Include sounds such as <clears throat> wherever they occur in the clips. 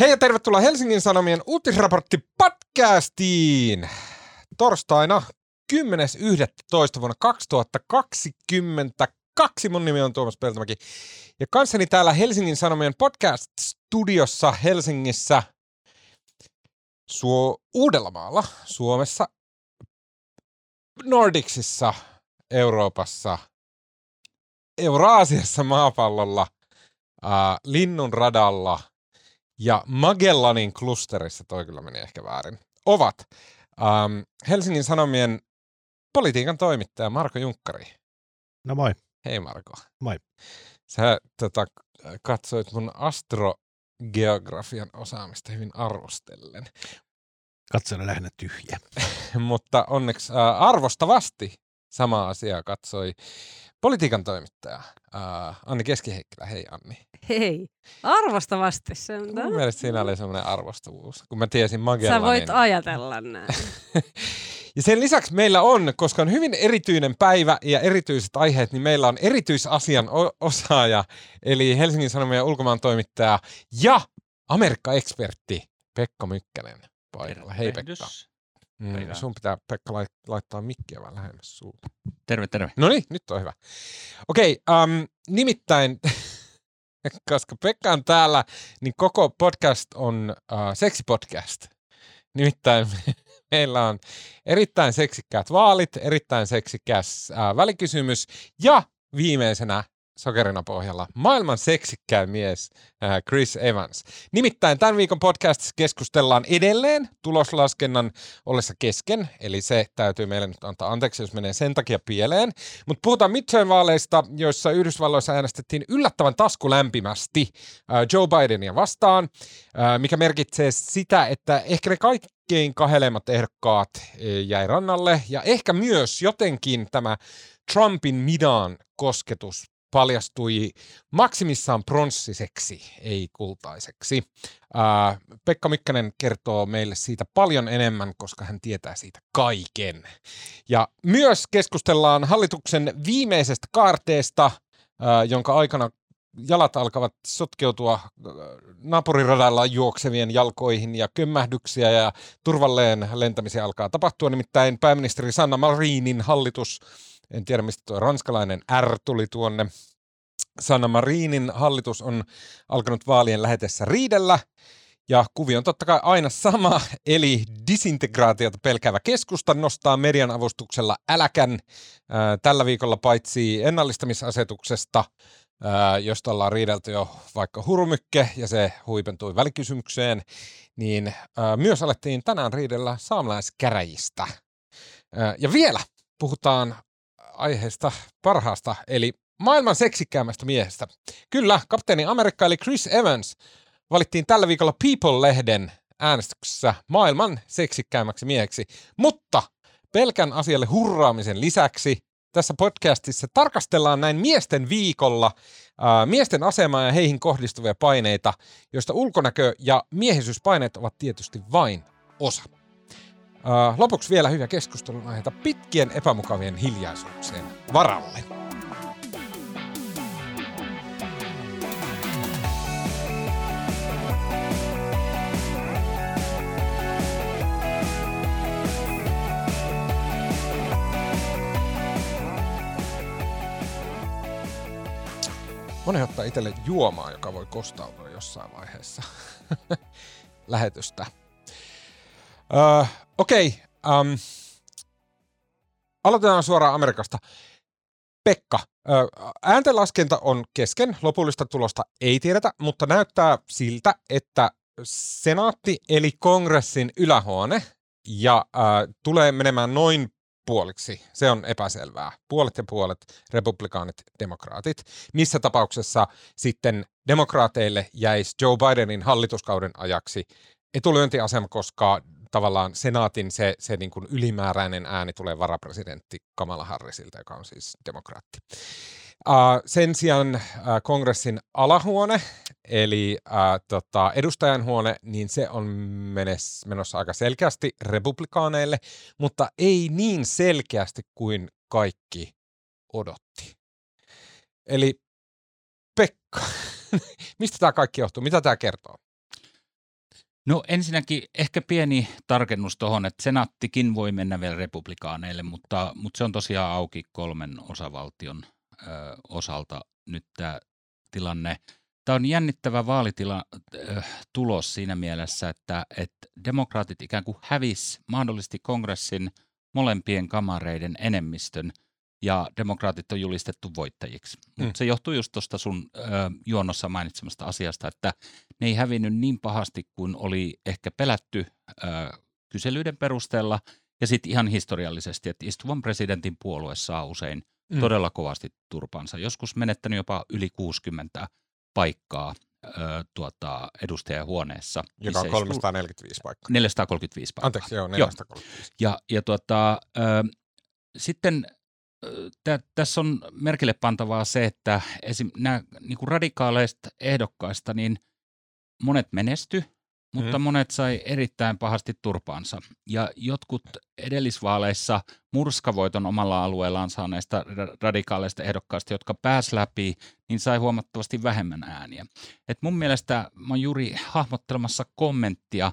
Hei ja tervetuloa Helsingin Sanomien uutisraportti podcastiin. Torstaina 10.11. vuonna 2022. Mun nimi on Tuomas Peltomäki. Ja kanssani täällä Helsingin Sanomien podcast-studiossa Helsingissä Suo Uudellamaalla, Suomessa, Nordicsissa, Euroopassa, Euraasiassa maapallolla, äh, Linnun radalla – ja Magellanin klusterissa, toi kyllä meni ehkä väärin, ovat ähm, Helsingin Sanomien politiikan toimittaja Marko Junkkari. No moi. Hei Marko. Moi. Sä tota, katsoit mun astrogeografian osaamista hyvin arvostellen. Katsona lähinnä tyhjä. <laughs> Mutta onneksi äh, arvostavasti sama asia katsoi politiikan toimittaja äh, Anni Keskiheikkilä. Hei Anni. Hei, arvostavasti se on. Mun mielestä siinä oli semmoinen arvostavuus, kun mä tiesin Magellanin. Sä voit ajatella näin. <laughs> ja sen lisäksi meillä on, koska on hyvin erityinen päivä ja erityiset aiheet, niin meillä on erityisasian osaaja, eli Helsingin Sanomien ulkomaan toimittaja ja Amerikka-ekspertti Pekka Mykkänen paikalla. Hei Pekka. Mm, sun pitää Pekka laittaa mikkiä vähän lähemmäs suuta. Terve, terve. No niin, nyt on hyvä. Okei, okay, um, nimittäin, <laughs> koska Pekka on täällä, niin koko podcast on uh, seksipodcast. Nimittäin <laughs> meillä on erittäin seksikkäät vaalit, erittäin seksikäs uh, välikysymys ja viimeisenä sokerina pohjalla maailman seksikkään mies äh, Chris Evans. Nimittäin tämän viikon podcastissa keskustellaan edelleen tuloslaskennan ollessa kesken, eli se täytyy meille nyt antaa anteeksi, jos menee sen takia pieleen. Mutta puhutaan midterm-vaaleista, joissa Yhdysvalloissa äänestettiin yllättävän taskulämpimästi äh, Joe Bidenia vastaan, äh, mikä merkitsee sitä, että ehkä ne kaikkein kahelemmat ehdokkaat jäi rannalle, ja ehkä myös jotenkin tämä Trumpin midaan kosketus paljastui maksimissaan pronssiseksi, ei kultaiseksi. Ää, Pekka Mykkänen kertoo meille siitä paljon enemmän, koska hän tietää siitä kaiken. Ja myös keskustellaan hallituksen viimeisestä kaarteesta, ää, jonka aikana jalat alkavat sotkeutua naapuriradalla juoksevien jalkoihin ja kömmähdyksiä ja turvalleen lentämisiä alkaa tapahtua. Nimittäin pääministeri Sanna Marinin hallitus en tiedä mistä tuo ranskalainen R tuli tuonne. Sanna Marinin hallitus on alkanut vaalien lähetessä riidellä. Ja kuvio on totta kai aina sama, eli disintegraatiota pelkäävä keskusta nostaa median avustuksella äläkän tällä viikolla paitsi ennallistamisasetuksesta, josta ollaan riidelty jo vaikka hurmykke ja se huipentui välikysymykseen, niin myös alettiin tänään riidellä saamelaiskäräjistä. Ja vielä puhutaan aiheesta parhaasta, eli maailman seksikkäämmästä miehestä. Kyllä, kapteeni Amerikka eli Chris Evans valittiin tällä viikolla People-lehden äänestyksessä maailman seksikkäämmäksi mieheksi, mutta pelkän asialle hurraamisen lisäksi tässä podcastissa tarkastellaan näin miesten viikolla ää, miesten asemaa ja heihin kohdistuvia paineita, joista ulkonäkö ja miehisyyspaineet ovat tietysti vain osa. Uh, lopuksi vielä hyviä keskustelun aiheita pitkien epämukavien hiljaisuuksien varalle. Moni ottaa itselle juomaa, joka voi kostautua jossain vaiheessa <laughs> lähetystä. Uh, Okei, um, aloitetaan suoraan Amerikasta. Pekka, ääntenlaskenta on kesken, lopullista tulosta ei tiedetä, mutta näyttää siltä, että senaatti eli kongressin ylähuone ja äh, tulee menemään noin puoliksi. Se on epäselvää. Puolet ja puolet, republikaanit, demokraatit. Missä tapauksessa sitten demokraateille jäisi Joe Bidenin hallituskauden ajaksi etulyöntiasema, koska tavallaan senaatin se, se niin kuin ylimääräinen ääni tulee varapresidentti Kamala Harrisilta, joka on siis demokraatti. Uh, sen sijaan uh, kongressin alahuone, eli uh, tota, edustajanhuone, niin se on menes, menossa aika selkeästi republikaaneille, mutta ei niin selkeästi kuin kaikki odotti. Eli Pekka, <laughs> mistä tämä kaikki johtuu? Mitä tämä kertoo? No ensinnäkin ehkä pieni tarkennus tuohon, että senaattikin voi mennä vielä republikaaneille, mutta, mutta se on tosiaan auki kolmen osavaltion ö, osalta nyt tämä tilanne. Tämä on jännittävä vaalitila, ö, tulos siinä mielessä, että, että demokraatit ikään kuin hävis mahdollisesti kongressin molempien kamareiden enemmistön ja demokraatit on julistettu voittajiksi. Mm. Mutta se johtuu just tuosta sun ö, juonnossa mainitsemasta asiasta, että ne ei hävinnyt niin pahasti kuin oli ehkä pelätty ö, kyselyiden perusteella ja sitten ihan historiallisesti, että istuvan presidentin puolue saa usein Mm. mm. todella kovasti turpansa. Joskus menettänyt jopa yli 60 paikkaa ö, tuota, edustajahuoneessa. Joka on missä istuu 345 paikkaa. 435 paikkaa. Anteeksi, joo, 435. Ja, ja tuota, ö, sitten tä, tässä on merkille pantavaa se, että esim. nämä niin kuin radikaaleista ehdokkaista, niin monet menesty, mutta Mm. monet sai erittäin pahasti turpaansa. Ja jotkut edellisvaaleissa murskavoiton omalla alueellaan saaneista ra- radikaaleista ehdokkaista, jotka pääs läpi, niin sai huomattavasti vähemmän ääniä. Et mun mielestä mä oon juuri hahmottelemassa kommenttia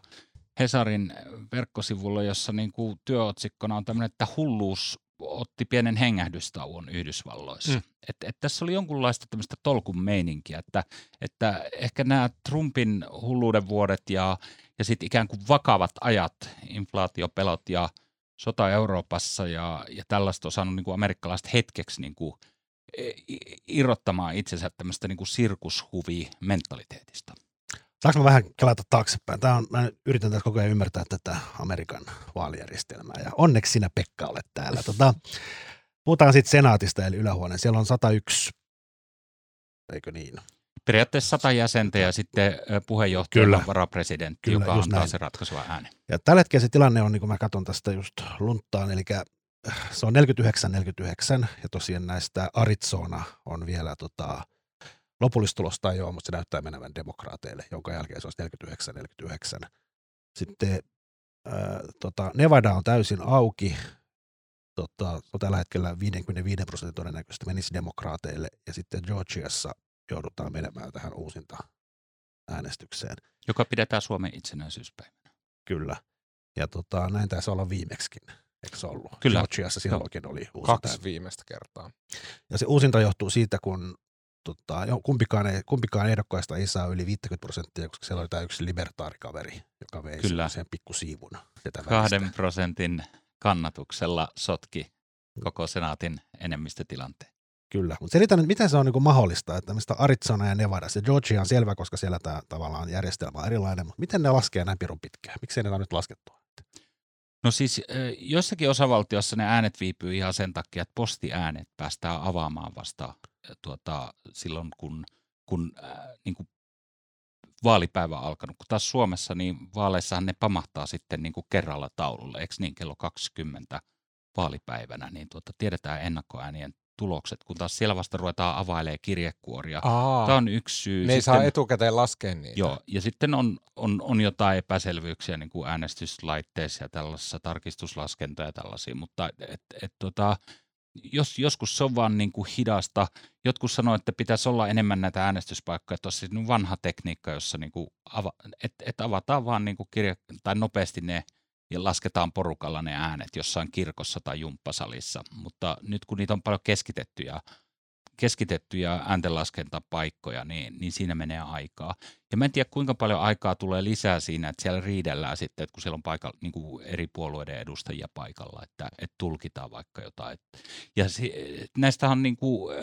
Hesarin verkkosivulla, jossa niin kuin työotsikkona on tämmöinen, että hulluus otti pienen hengähdystauon Yhdysvalloissa. Mm. Et, et tässä oli jonkunlaista tämmöistä tolkun meininkiä, että, että ehkä nämä Trumpin hulluuden vuodet ja, ja sitten ikään kuin vakavat ajat, inflaatiopelot ja sota Euroopassa ja, ja tällaista on saanut niin kuin amerikkalaiset hetkeksi niin kuin i- irrottamaan itsensä tämmöistä niin kuin sirkushuvi-mentaliteetista. Saanko mä vähän kelata taaksepäin? Tämä on, mä yritän tässä koko ajan ymmärtää tätä Amerikan vaalijärjestelmää ja onneksi sinä Pekka olet täällä. Tota, puhutaan sitten senaatista eli ylähuoneen. Siellä on 101, eikö niin? Periaatteessa sata jäsentä ja sitten puheenjohtaja Kyllä. ja varapresidentti, Kyllä, joka antaa näin. se ratkaiseva äänen. Ja tällä hetkellä se tilanne on, niin kuin mä katson tästä just lunttaan, eli se on 49-49 ja tosiaan näistä Arizona on vielä tota, lopullista tulosta ei ole, mutta se näyttää menevän demokraateille, jonka jälkeen se on 49-49. Sitten ää, tota, Nevada on täysin auki, tota, on tällä hetkellä 55 prosentin todennäköisesti menisi demokraateille ja sitten Georgiassa joudutaan menemään tähän uusinta äänestykseen. joka pidetään Suomen itsenäisyyspäivänä. Kyllä. Ja tota, näin taisi olla viimeksikin, eikö se ollut? Kyllä. Georgiassa silloinkin oli uusinta. Kaksi viimeistä kertaa. Ja se uusinta johtuu siitä, kun tota, kumpikaan, ei, kumpikaan ehdokkaista ei saa yli 50 prosenttia, koska siellä oli tämä yksi libertaarikaveri, joka vei Kyllä. sen pikkusiivun. Kahden välistä. prosentin kannatuksella sotki koko senaatin enemmistötilanteen. Kyllä, mutta selitä nyt, miten se on niin mahdollista, että mistä Arizona ja Nevada, se Georgia on selvä, koska siellä tämä tavallaan järjestelmä on erilainen, mutta miten ne laskee näin pirun pitkään? Miksi ne on nyt laskettu? No siis jossakin osavaltiossa ne äänet viipyy ihan sen takia, että postiäänet päästään avaamaan vasta tuota, silloin, kun, kun äh, niin kuin vaalipäivä on alkanut. Kun taas Suomessa, niin vaaleissahan ne pamahtaa sitten niin kuin kerralla taululle, eikö niin, kello 20 vaalipäivänä, niin tuota, tiedetään ennakkoäänien tulokset, kun taas siellä vasta ruvetaan availemaan kirjekuoria. Aa, Tämä on yksi syy. ne ei Sitten- saa etukäteen laskea niitä. Joo, ja sitten on, on, on jotain epäselvyyksiä niin kuin äänestyslaitteissa ja tällaisessa tarkistuslaskentoja ja tällaisia, mutta et, et, tota, jos, joskus se on vaan niin kuin hidasta. Jotkut sanoo, että pitäisi olla enemmän näitä äänestyspaikkoja, että siis niin vanha tekniikka, jossa niin kuin ava, et, et avataan vaan niin kuin kirja, tai nopeasti ne ja lasketaan porukalla ne äänet jossain kirkossa tai jumppasalissa, mutta nyt kun niitä on paljon keskitettyjä keskitettyjä ääntenlaskentapaikkoja, niin, niin siinä menee aikaa. Ja mä en tiedä, kuinka paljon aikaa tulee lisää siinä, että siellä riidellään sitten, että kun siellä on paikalla, niin kuin eri puolueiden edustajia paikalla, että, että tulkitaan vaikka jotain. Ja se, näistähän on niin kuin,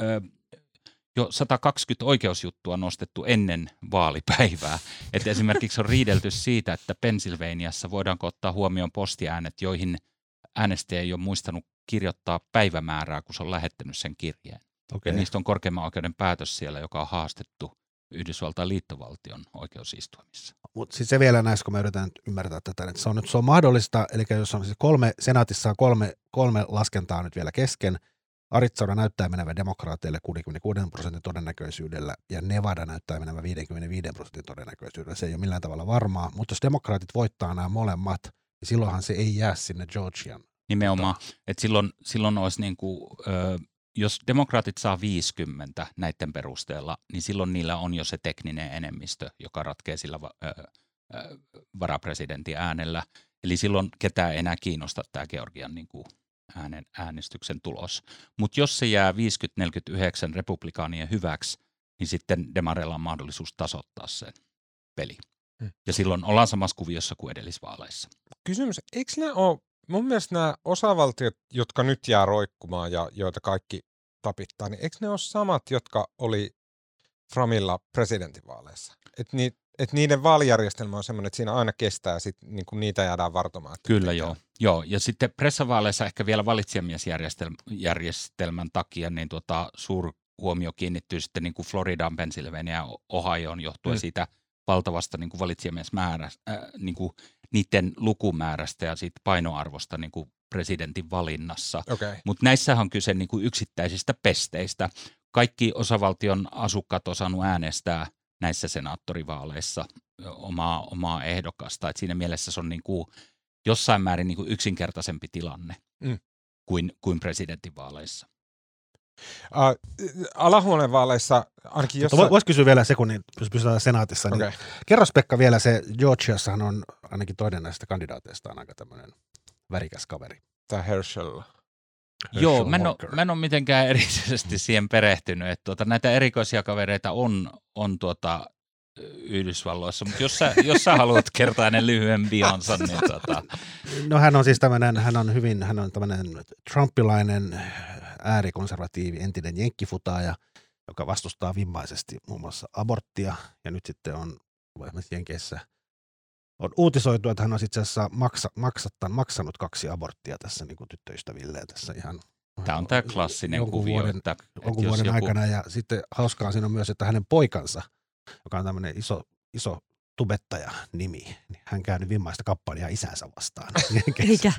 jo 120 oikeusjuttua nostettu ennen vaalipäivää. Että esimerkiksi on riidelty siitä, että Pennsylvaniassa voidaanko ottaa huomioon postiäänet, joihin äänestäjä ei ole muistanut kirjoittaa päivämäärää, kun se on lähettänyt sen kirjeen. Okay. Ja niistä on korkeimman oikeuden päätös siellä, joka on haastettu Yhdysvaltain liittovaltion oikeusistuimissa. Mutta siis se vielä näissä, kun mä yritän nyt ymmärtää tätä, että se on nyt se on mahdollista, eli jos on siis kolme, senaatissa on kolme, kolme laskentaa nyt vielä kesken, Arizona näyttää menevän demokraateille 66 prosentin todennäköisyydellä ja Nevada näyttää menevän 55 prosentin todennäköisyydellä. Se ei ole millään tavalla varmaa, mutta jos demokraatit voittaa nämä molemmat, niin silloinhan se ei jää sinne Georgian. Nimenomaan, että silloin, silloin olisi niin kuin, ö, jos demokraatit saa 50 näiden perusteella, niin silloin niillä on jo se tekninen enemmistö, joka ratkee sillä va- ö, varapresidentin äänellä. Eli silloin ketään ei enää kiinnosta tämä Georgian niin kuin äänen, äänestyksen tulos. Mutta jos se jää 50-49 republikaanien hyväksi, niin sitten demareilla on mahdollisuus tasoittaa sen peli. Hmm. Ja silloin ollaan samassa kuviossa kuin edellisvaaleissa. Kysymys, eikö nämä ole, mun mielestä nämä osavaltiot, jotka nyt jää roikkumaan ja joita kaikki tapittaa, niin eikö ne ole samat, jotka oli Framilla presidentinvaaleissa? Että ni, et niiden vaalijärjestelmä on sellainen, että siinä aina kestää ja sit, niin kuin niitä jäädään vartomaan. Kyllä joo. joo. Ja sitten pressavaaleissa ehkä vielä valitsijamiesjärjestelmän takia niin tota, suur huomio kiinnittyy sitten niin kuin Floridaan, Pennsylvania ja Ohioon johtuen Mm. mm. siitä valtavasta niin kuin valitsijamiesmäärästä, äh, niin kuin niiden lukumäärästä ja siitä painoarvosta niin kuin presidentin valinnassa. Okei. Mutta näissähän on kyse niin kuin yksittäisistä pesteistä. Kaikki osavaltion asukkaat on saanut äänestää näissä senaattorivaaleissa omaa, omaa ehdokasta. Et siinä mielessä se on niin kuin jossain määrin niin kuin yksinkertaisempi tilanne Mm. kuin, kuin presidentinvaaleissa. Uh, alahuoneen vaaleissa ainakin jossain... vo- Voisi kysyä vielä sekunnin, jos pysytään senaatissa. Niin Okei. Kerros Pekka vielä se, Georgiassahan on ainakin toinen näistä kandidaateista on aika tämmöinen värikäs kaveri. Tämä Herschel. Joo, Herschel mä en, ole, mä en ole mitenkään erityisesti siihen perehtynyt. Että tuota, näitä erikoisia kavereita on, on tuota, Yhdysvalloissa, mutta jos sä, jos sä haluat kertoa hänen lyhyen bionsa, niin tota, No hän on siis tämmöinen, hän on hyvin, hän on tämmöinen trumpilainen äärikonservatiivi, entinen jenkkifutaaja, joka vastustaa vimmaisesti muun muassa aborttia ja nyt sitten on esimerkiksi Jenkeissä on uutisoitu, että hän on itse asiassa maksa, maksattan, maksanut kaksi aborttia tässä niin kuin tyttöystäville tässä ihan tämä on tämä klassinen jonkun kuvio, vuoden, että, että jonkun jos vuoden joku, aikana ja sitten hauskaa siinä on myös, että hänen poikansa, joka on tämmöinen iso, iso tubettaja nimi, niin hän käynyt vimmaista kampanjaa isänsä vastaan. <laughs> Eikä.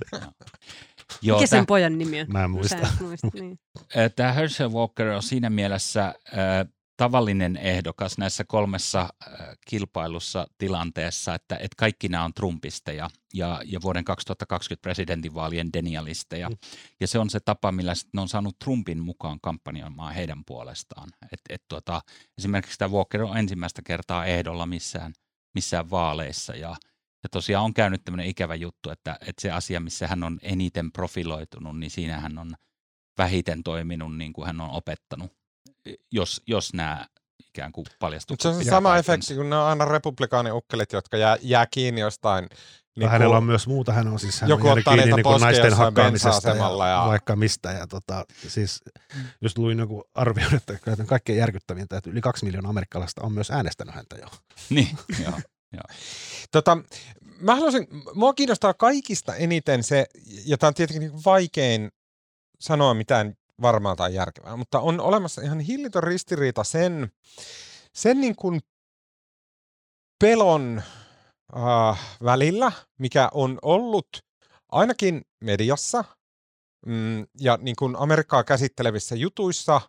Joo, Mikä sen pojan nimi on? Mä en muista. muista, niin. Tämä Herschel Walker on siinä mielessä äh, tavallinen ehdokas näissä kolmessa äh, kilpailussa tilanteessa, että et kaikki nämä on Trumpisteja ja, ja vuoden 2020 presidentinvaalien denialisteja. Mm. Ja se on se tapa, millä sit ne on saanut Trumpin mukaan kampanjoimaan heidän puolestaan. Et, et tuota, esimerkiksi tämä Walker on ensimmäistä kertaa ehdolla missään, missään vaaleissa ja ja tosiaan on käynyt tämmöinen ikävä juttu, että, että se asia, missä hän on eniten profiloitunut, niin siinä hän on vähiten toiminut niin kuin hän on opettanut, jos, jos nämä ikään kuin paljastuu. Mutta se on se sama efekti, kun ne on aina republikaaniukkelit, jotka jää, jää kiinni jostain. Niin Niin hänellä on myös muuta, hän on siis hän Joku on ottaa kiinni niitä niin naisten hakkaamisesta ja, ja- vaikka mistä. Ja tota, siis just luin joku arvion, että kaikkein järkyttävintä, että yli kaksi miljoonaa amerikkalaista on myös äänestänyt häntä jo. Niin, joo. Tota, mä haluaisin, mua kiinnostaa kaikista eniten se, ja tämä on tietenkin niin vaikein sanoa mitään varmaa tai järkevää, mutta on olemassa ihan hillitön ristiriita sen, sen niin kuin pelon äh, välillä, mikä on ollut ainakin mediassa mm, ja niin kuin Amerikkaa käsittelevissä jutuissa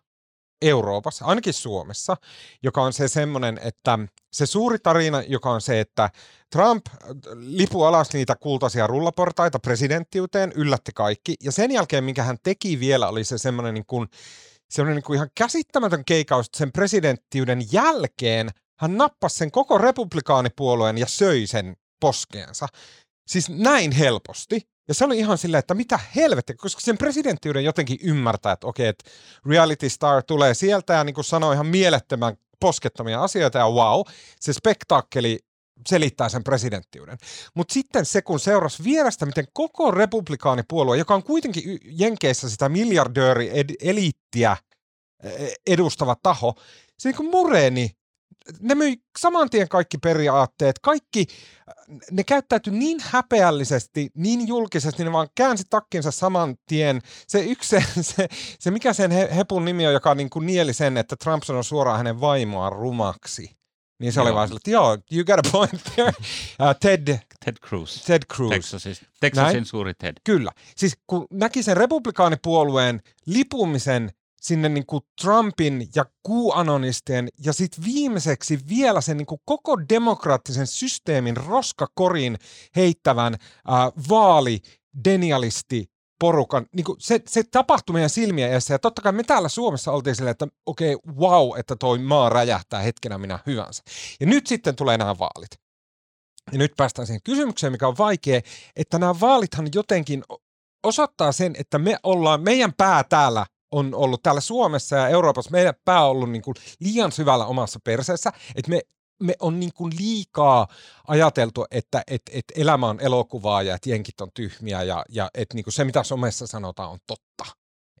Euroopassa, ainakin Suomessa, joka on se semmoinen, että se suuri tarina, joka on se, että Trump äh, lipu alas niitä kultaisia rullaportaita presidenttiuteen, yllätti kaikki. Ja sen jälkeen, minkä hän teki vielä, oli se semmoinen niin kuin, semmoinen niin kuin ihan käsittämätön keikaus, että sen presidenttiuden jälkeen hän nappasi sen koko republikaanipuolueen ja söi sen poskeensa. Siis näin helposti. Ja se oli ihan silleen, että mitä helvettiä, koska sen presidenttiyden jotenkin ymmärtää, että okei, että reality star tulee sieltä ja niin kuin sanoo ihan mielettömän poskettomia asioita ja wow, se spektaakkeli selittää sen presidenttiuden. Mutta sitten se, kun seurasi vierestä, miten koko republikaanipuolue, joka on kuitenkin Jenkeissä sitä miljardööri-eliittiä edustava taho, se niin kuin mureni. Ne myi saman tien kaikki periaatteet, kaikki, ne käyttäytyi niin häpeällisesti, niin julkisesti, ne vaan käänsi takkinsa saman tien. Se yksi, se, se, se mikä sen he, hepun nimi on, joka niin kuin nieli sen, että Trump sanoi suoraan hänen vaimoaan rumaksi. Niin se joo. oli vaan sille, että joo, you got a point there. Uh, <laughs> Ted, Ted Cruz, Ted Cruz. Texasin, Texasin Näin. suuri Ted. Kyllä. Siis kun näki sen republikaanipuolueen lipumisen sinne niin kuin Trumpin ja QAnonistien ja sitten viimeiseksi vielä sen niin kuin koko demokraattisen systeemin roskakorin heittävän äh, vaali denialisti porukan, niin kuin se, se tapahtui meidän silmien edessä ja totta kai me täällä Suomessa oltiin silleen, että okei, okay, wow, että toi maa räjähtää hetkenä minä hyvänsä. Ja nyt sitten tulee nämä vaalit. ja nyt päästään siihen kysymykseen, mikä on vaikea, että nämä vaalithan jotenkin osoittaa sen, että me ollaan, meidän pää täällä on ollut täällä Suomessa ja Euroopassa, meidän pää on ollut niin kuin liian syvällä omassa perseessä, että me, me on niin kuin liikaa ajateltu, että et, et elämä on elokuvaa ja että jenkit on tyhmiä ja, ja että niin se, mitä somessa sanotaan, on totta.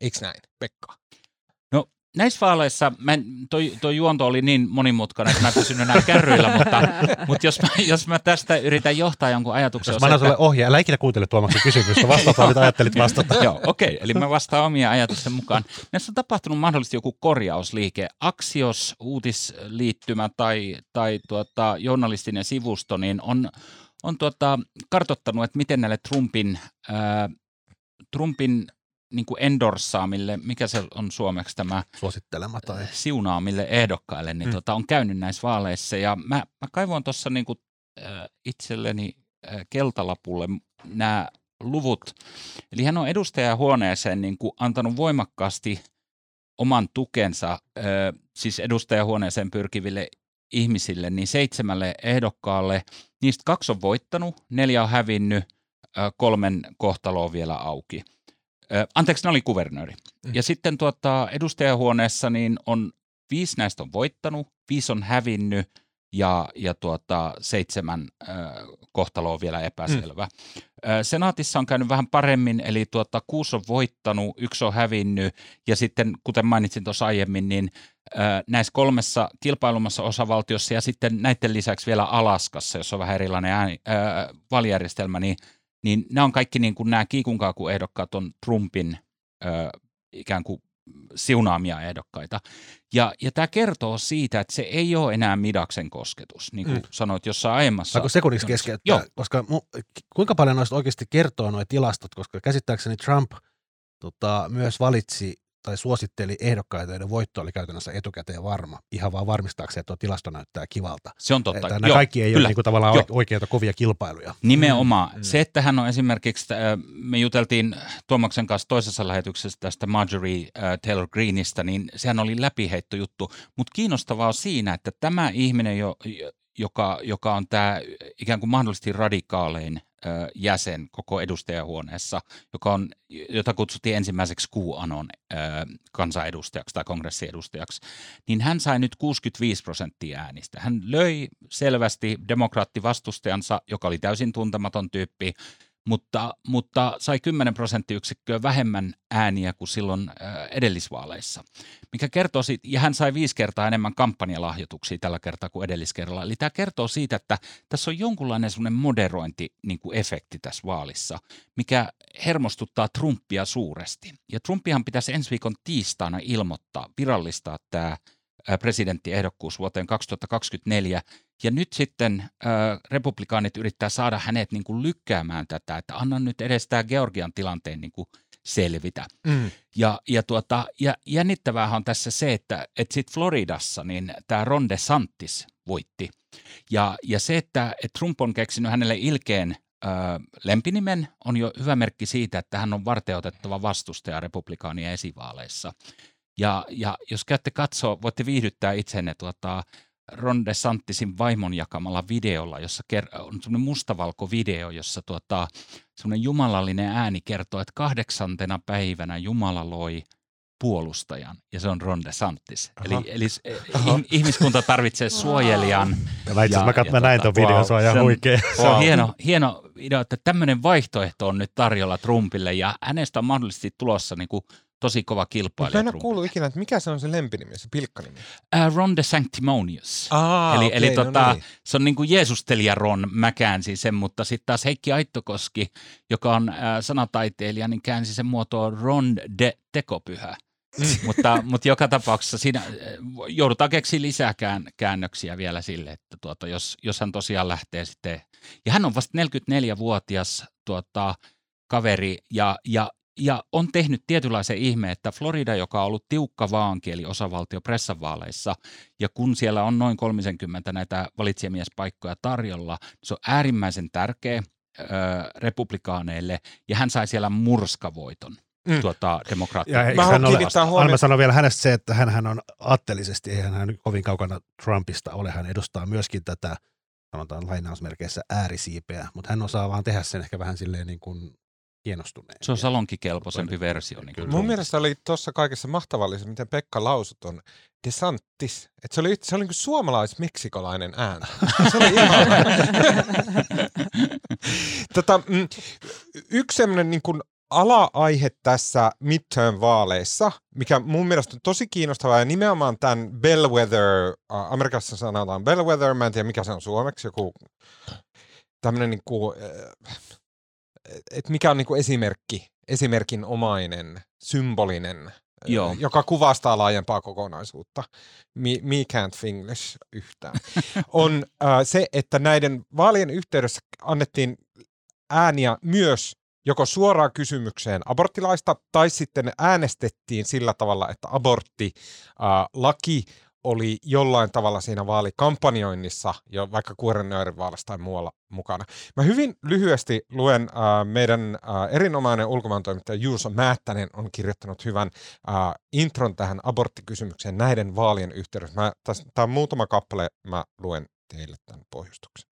Eikö näin, Pekka? Näissä vaaleissa, mä en, toi, toi juonto oli niin monimutkainen, että mä en pysynyt enää kärryillä, mutta, mutta jos, mä, jos mä tästä yritän johtaa jonkun ajatuksen. Jos mä annan sulle ohje, älä ikinä kuuntele Tuomaksen kysymystä, vastataan mitä ajattelit vastata. Joo, okei. Okay. Eli mä vastaan omia ajatusten mukaan. Näissä on tapahtunut mahdollisesti joku korjausliike. Axios, uutisliittymä tai, tai tuota, journalistinen sivusto, niin on, on tuota, kartottanut, että miten näille Trumpin, ää, Trumpin niin kuin endorsaamille, mikä se on suomeksi tämä Suosittelema tai... siunaamille ehdokkaille, niin Mm. tota, on käynyt näissä vaaleissa. Ja mä, mä kaivoin tuossa niin kuin, äh, itselleni äh, keltalapulle nämä luvut. Eli hän on edustajahuoneeseen niin kuin antanut voimakkaasti oman tukensa, äh, siis edustajahuoneeseen pyrkiville ihmisille, niin seitsemälle ehdokkaalle. Niistä kaksi on voittanut, neljä on hävinnyt, äh, kolmen kohtalo on vielä auki. Anteeksi, ne oli kuvernööri. Mm. Ja sitten tuota, edustajahuoneessa niin on viisi näistä on voittanut, viisi on hävinnyt ja, ja tuota, seitsemän ö, kohtalo on vielä epäselvä. Mm. Senaatissa on käynyt vähän paremmin, eli tuota, kuusi on voittanut, yksi on hävinnyt ja sitten, kuten mainitsin tuossa aiemmin, niin ö, näissä kolmessa kilpailumassa osavaltiossa ja sitten näiden lisäksi vielä Alaskassa, jossa on vähän erilainen ääni, ö, vaalijärjestelmä, niin niin nämä on kaikki niin kuin nämä kiikunkaaku-ehdokkaat on Trumpin ö, ikään kuin siunaamia ehdokkaita. Ja, ja tämä kertoo siitä, että se ei ole enää Midaksen kosketus, niin kuin Mm. sanoit jossain aiemmassa. Saanko sekunniksi Joo. keskeyttää? Koska mu, kuinka paljon noista oikeasti kertoo nuo tilastot, koska käsittääkseni Trump tota, myös valitsi tai suositteli ehdokkaita, joiden voitto oli käytännössä etukäteen varma, ihan vaan varmistaakseen, että tuo tilasto näyttää kivalta. Se on totta. Että nämä Joo, kaikki ei kyllä. ole niin kuin, tavallaan Joo. oikeita kovia kilpailuja. Nimenomaan. Mm. Se, että hän on esimerkiksi, me juteltiin Tuomaksen kanssa toisessa lähetyksessä tästä Marjorie äh, Taylor Greenistä, niin sehän oli läpiheitto juttu. Mutta kiinnostavaa on siinä, että tämä ihminen, jo, joka, joka on tämä ikään kuin mahdollisesti radikaalein äh, jäsen koko edustajahuoneessa, joka on, jota kutsuttiin ensimmäiseksi QAnon kansanedustajaksi tai kongressiedustajaksi, niin hän sai nyt 65 prosenttia äänistä. Hän löi selvästi demokraattivastustajansa, joka oli täysin tuntematon tyyppi, mutta, mutta sai 10 prosenttiyksikköä vähemmän ääniä kuin silloin edellisvaaleissa, mikä kertoo siitä, ja hän sai viisi kertaa enemmän kampanjalahjoituksia tällä kertaa kuin edelliskerralla. Eli tämä kertoo siitä, että tässä on jonkunlainen semmoinen moderointi niin kuin efekti tässä vaalissa, mikä hermostuttaa Trumpia suuresti. Ja Trumpihan pitäisi ensi viikon tiistaina ilmoittaa, virallistaa tämä presidenttiehdokkuus vuoteen 2024. Ja nyt sitten äh, republikaanit yrittää saada hänet niin kuin lykkäämään tätä, että anna nyt edes tämä Georgian tilanteen niin kuin selvitä. Mm. Ja, ja, tuota, ja jännittävää on tässä se, että, että sitten Floridassa niin tämä Ron DeSantis voitti. Ja, ja se, että, että Trump on keksinyt hänelle ilkeen ö, lempinimen, on jo hyvä merkki siitä, että hän on varteutettava vastustaja republikaanien esivaaleissa. Ja, ja jos käytte katsoa, voitte viihdyttää itsenne tuota, Ron DeSantisin vaimon jakamalla videolla, jossa ker- on semmoinen mustavalko video, jossa tuota, semmoinen jumalallinen ääni kertoo, että kahdeksantena päivänä Jumala loi puolustajan, ja se on Ron DeSantis. Aha. Eli, eli s- Aha. ihm- ihmiskunta tarvitsee suojelijan. Ja mä itse mä, kat- ja mä näin tota, tuon videon, wow, se on ihan se on- huikea. Se on hieno, hieno idea, että tämmöinen vaihtoehto on nyt tarjolla Trumpille, ja hänestä on mahdollisesti tulossa niin kuin tosi kova Mutta mä kilpailija en ole kuullut ikinä, että mikä se on se lempinimi, se pilkkanimi. Uh, Ron the Sanctimonious. Aa, Eli- okei, eli no tota, niin. Se on niin kuin Jeesustelija Ron, mä käänsin sen, mutta sitten taas Heikki Aittokoski, joka on äh, sanataiteilija, niin käänsi sen muotoon Ron de tekopyhä. Mm. <laughs> mutta, mutta joka tapauksessa siinä äh, joudutaan keksiä lisää kään, käännöksiä vielä sille, että tuota, jos, jos hän tosiaan lähtee sitten. Ja hän on vasta 44-vuotias tuota, kaveri ja, ja, ja on tehnyt tietynlaisen ihme, että Florida, joka on ollut tiukka vaankieli osavaltio pressavaaleissa, ja kun siellä on noin 30 näitä valitsijamiespaikkoja tarjolla, se on äärimmäisen tärkeä ö, republikaaneille, ja hän sai siellä murskavoiton Mm. tuota, demokraattia. Ja Mä haluan hän ole, kiinnittää Anna huomiota- mä sanon vielä hänestä se, että hän, hän on aatteellisesti, eihän hän kovin kaukana Trumpista ole, hän edustaa myöskin tätä sanotaan lainausmerkeissä äärisiipeä, mutta hän osaa vaan tehdä sen ehkä vähän silleen niin kuin hienostuneen. Se on salonkikelpoisempi versio. Niin Kyllä. Mun mielestä oli tuossa kaikessa mahtavallisessa, miten Pekka lausut on DeSantis. Että se oli, se oli niin suomalais-meksikolainen ääni. Se oli ihan... <laughs> <laughs> tota, mm, yksi semmoinen niin kuin ala-aihe tässä midterm-vaaleissa, mikä mun mielestä on tosi kiinnostavaa, ja nimenomaan tämän bellwether, äh, Amerikassa sanotaan bellwether, mä en tiedä mikä se on suomeksi, joku tämmöinen niin kuin, äh, että mikä on niin kuin esimerkki, esimerkinomainen, symbolinen, äh, Joo. joka kuvastaa laajempaa kokonaisuutta. Me, me can't English yhtään. <laughs> on äh, se, että näiden vaalien yhteydessä annettiin ääniä myös joko suoraan kysymykseen aborttilaista tai sitten äänestettiin sillä tavalla, että aborttilaki oli jollain tavalla siinä vaalikampanjoinnissa, jo vaikka Kuorennöörin tai muualla mukana. Mä hyvin lyhyesti luen äh, meidän äh, erinomainen ulkomaantoimittaja Juuso Määttänen on kirjoittanut hyvän äh, intron tähän aborttikysymykseen näiden vaalien yhteydessä. Tämä on muutama kappale, mä luen teille tämän pohjustuksen.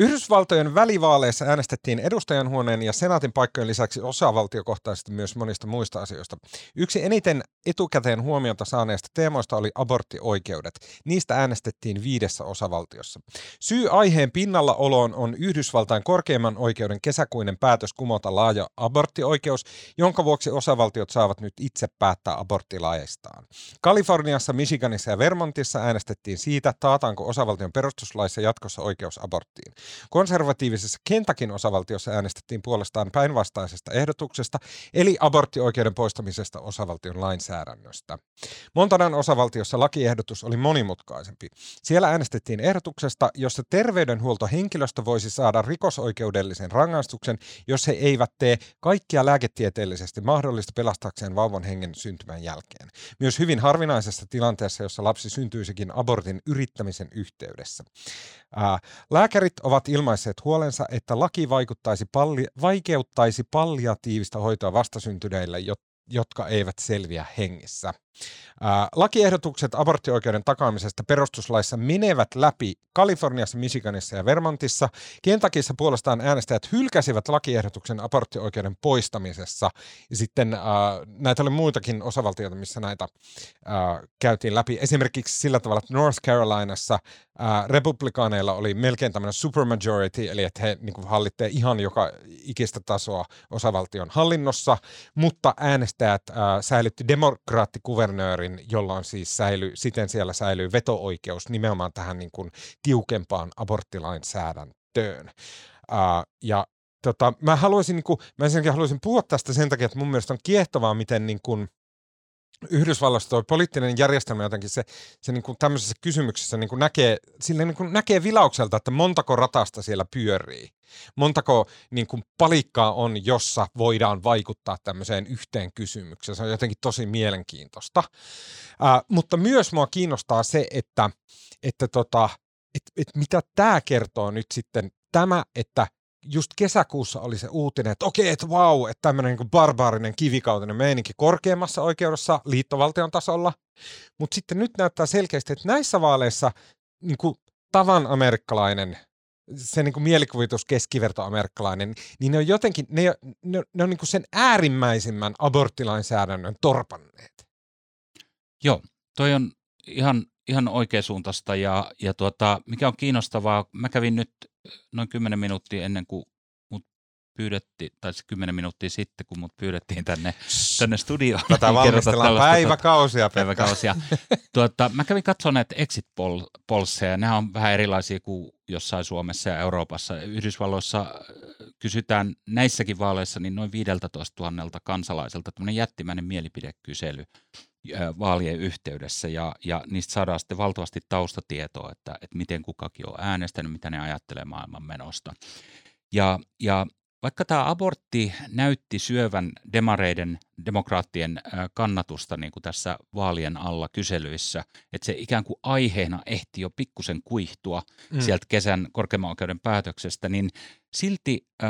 Yhdysvaltojen välivaaleissa äänestettiin edustajanhuoneen ja senaatin paikkojen lisäksi osavaltiokohtaisesti myös monista muista asioista. Yksi eniten etukäteen huomiota saaneista teemoista oli aborttioikeudet. Niistä äänestettiin viidessä osavaltiossa. Syy aiheen pinnalla oloon on Yhdysvaltain korkeimman oikeuden kesäkuinen päätös kumota laaja aborttioikeus, jonka vuoksi osavaltiot saavat nyt itse päättää aborttilaeistaan. Kaliforniassa, Michiganissa ja Vermontissa äänestettiin siitä, taataanko osavaltion perustuslaissa jatkossa oikeus aborttiin. Konservatiivisessa Kentakin osavaltiossa äänestettiin puolestaan päinvastaisesta ehdotuksesta, eli aborttioikeuden poistamisesta osavaltion lainsäädännöstä. Montanan osavaltiossa lakiehdotus oli monimutkaisempi. Siellä äänestettiin ehdotuksesta, jossa terveydenhuoltohenkilöstö voisi saada rikosoikeudellisen rangaistuksen, jos he eivät tee kaikkia lääketieteellisesti mahdollista pelastaakseen vauvan hengen syntymän jälkeen. Myös hyvin harvinaisessa tilanteessa, jossa lapsi syntyisikin abortin yrittämisen yhteydessä. Ää, lääkärit ovat ilmaisseet huolensa, että laki vaikuttaisi palli, vaikeuttaisi palliatiivista hoitoa vastasyntyneille, jotka eivät selviä hengissä. Lakiehdotukset aborttioikeuden takaamisesta perustuslaissa menevät läpi Kaliforniassa, Michiganissa ja Vermontissa. Kentakissa puolestaan äänestäjät hylkäsivät lakiehdotuksen aborttioikeuden poistamisessa. Ja sitten ää, näitä oli muitakin osavaltioita, missä näitä ää, käytiin läpi. Esimerkiksi sillä tavalla, että North Carolinassa ää, republikaaneilla oli melkein tämmöinen supermajority, eli että he niin kuin, hallittee ihan joka ikistä tasoa osavaltion hallinnossa, mutta äänestäjät ää, säilytti demokraattikuvernöörin, jolla siis säily, siten siellä säilyy veto-oikeus nimenomaan tähän niin kuin, tiukempaan aborttilainsäädäntöön. Ää, ja tota, mä haluaisin, niin kuin, mä haluaisin puhua tästä sen takia, että mun mielestä on kiehtovaa, miten niin kuin, Yhdysvalloissa tuo poliittinen järjestelmä jotenkin se, se niin kuin tämmöisessä kysymyksessä niin kuin näkee, sille niin kuin näkee vilaukselta, että montako ratasta siellä pyörii. Montako niin kuin palikkaa on, jossa voidaan vaikuttaa tämmöiseen yhteen kysymykseen. Se on jotenkin tosi mielenkiintoista. Ää, mutta myös mua kiinnostaa se, että, että tota, et, et mitä tämä kertoo nyt sitten, tämä, että just kesäkuussa oli se uutinen, että okei, että vau, että tämmöinen niin barbaarinen kivikautinen meininki korkeammassa oikeudessa liittovaltion tasolla. Mutta sitten nyt näyttää selkeästi, että näissä vaaleissa niin kuin tavan amerikkalainen, se niin kuin mielikuvitus keskivertoamerikkalainen, niin ne on jotenkin, ne, ne, ne on niin kuin sen äärimmäisimmän aborttilainsäädännön torpanneet. Joo, toi on ihan, ihan oikeasuuntaista ja, ja tuota, mikä on kiinnostavaa, mä kävin nyt noin 10 minuuttia ennen kuin mut pyydettiin, tai se 10 minuuttia sitten, kun mut pyydettiin tänne, tänne studioon. Tätä valmistellaan päiväkausia. Päiväkausia. tuota, mä kävin katsomaan näitä exit polseja. Nämä on vähän erilaisia kuin jossain Suomessa ja Euroopassa. Yhdysvalloissa äh, kysytään näissäkin vaaleissa niin noin 15 000 kansalaiselta tämmöinen jättimäinen mielipidekysely vaalien yhteydessä ja, ja niistä saadaan sitten valtavasti taustatietoa, että, että miten kukakin on äänestänyt, mitä ne ajattelee maailman menosta. Ja, ja vaikka tämä abortti näytti syövän demareiden, demokraattien kannatusta niin kuin tässä vaalien alla kyselyissä, että se ikään kuin aiheena ehti jo pikkusen kuihtua mm. sieltä kesän korkeimman oikeuden päätöksestä, niin silti äh,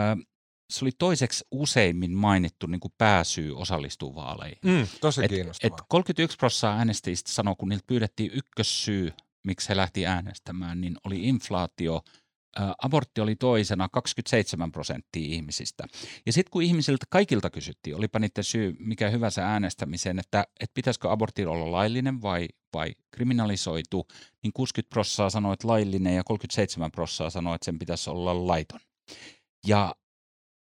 se oli toiseksi useimmin mainittu niin kuin pääsyy osallistua vaaleihin. Mm, tosi et, kiinnostavaa. Et 31 prosenttia äänestäjistä sanoi, kun niiltä pyydettiin ykkössyy miksi he lähti äänestämään, niin oli inflaatio. Ä, abortti oli toisena 27 prosenttia ihmisistä. Ja sitten kun ihmisiltä kaikilta kysyttiin, olipa niiden syy mikä hyvänsä äänestämiseen, että, että pitäisikö abortti olla laillinen vai, vai kriminalisoitu, niin 60 prosenttia sanoi, että laillinen ja 37 prosenttia sanoi, että sen pitäisi olla laiton. Ja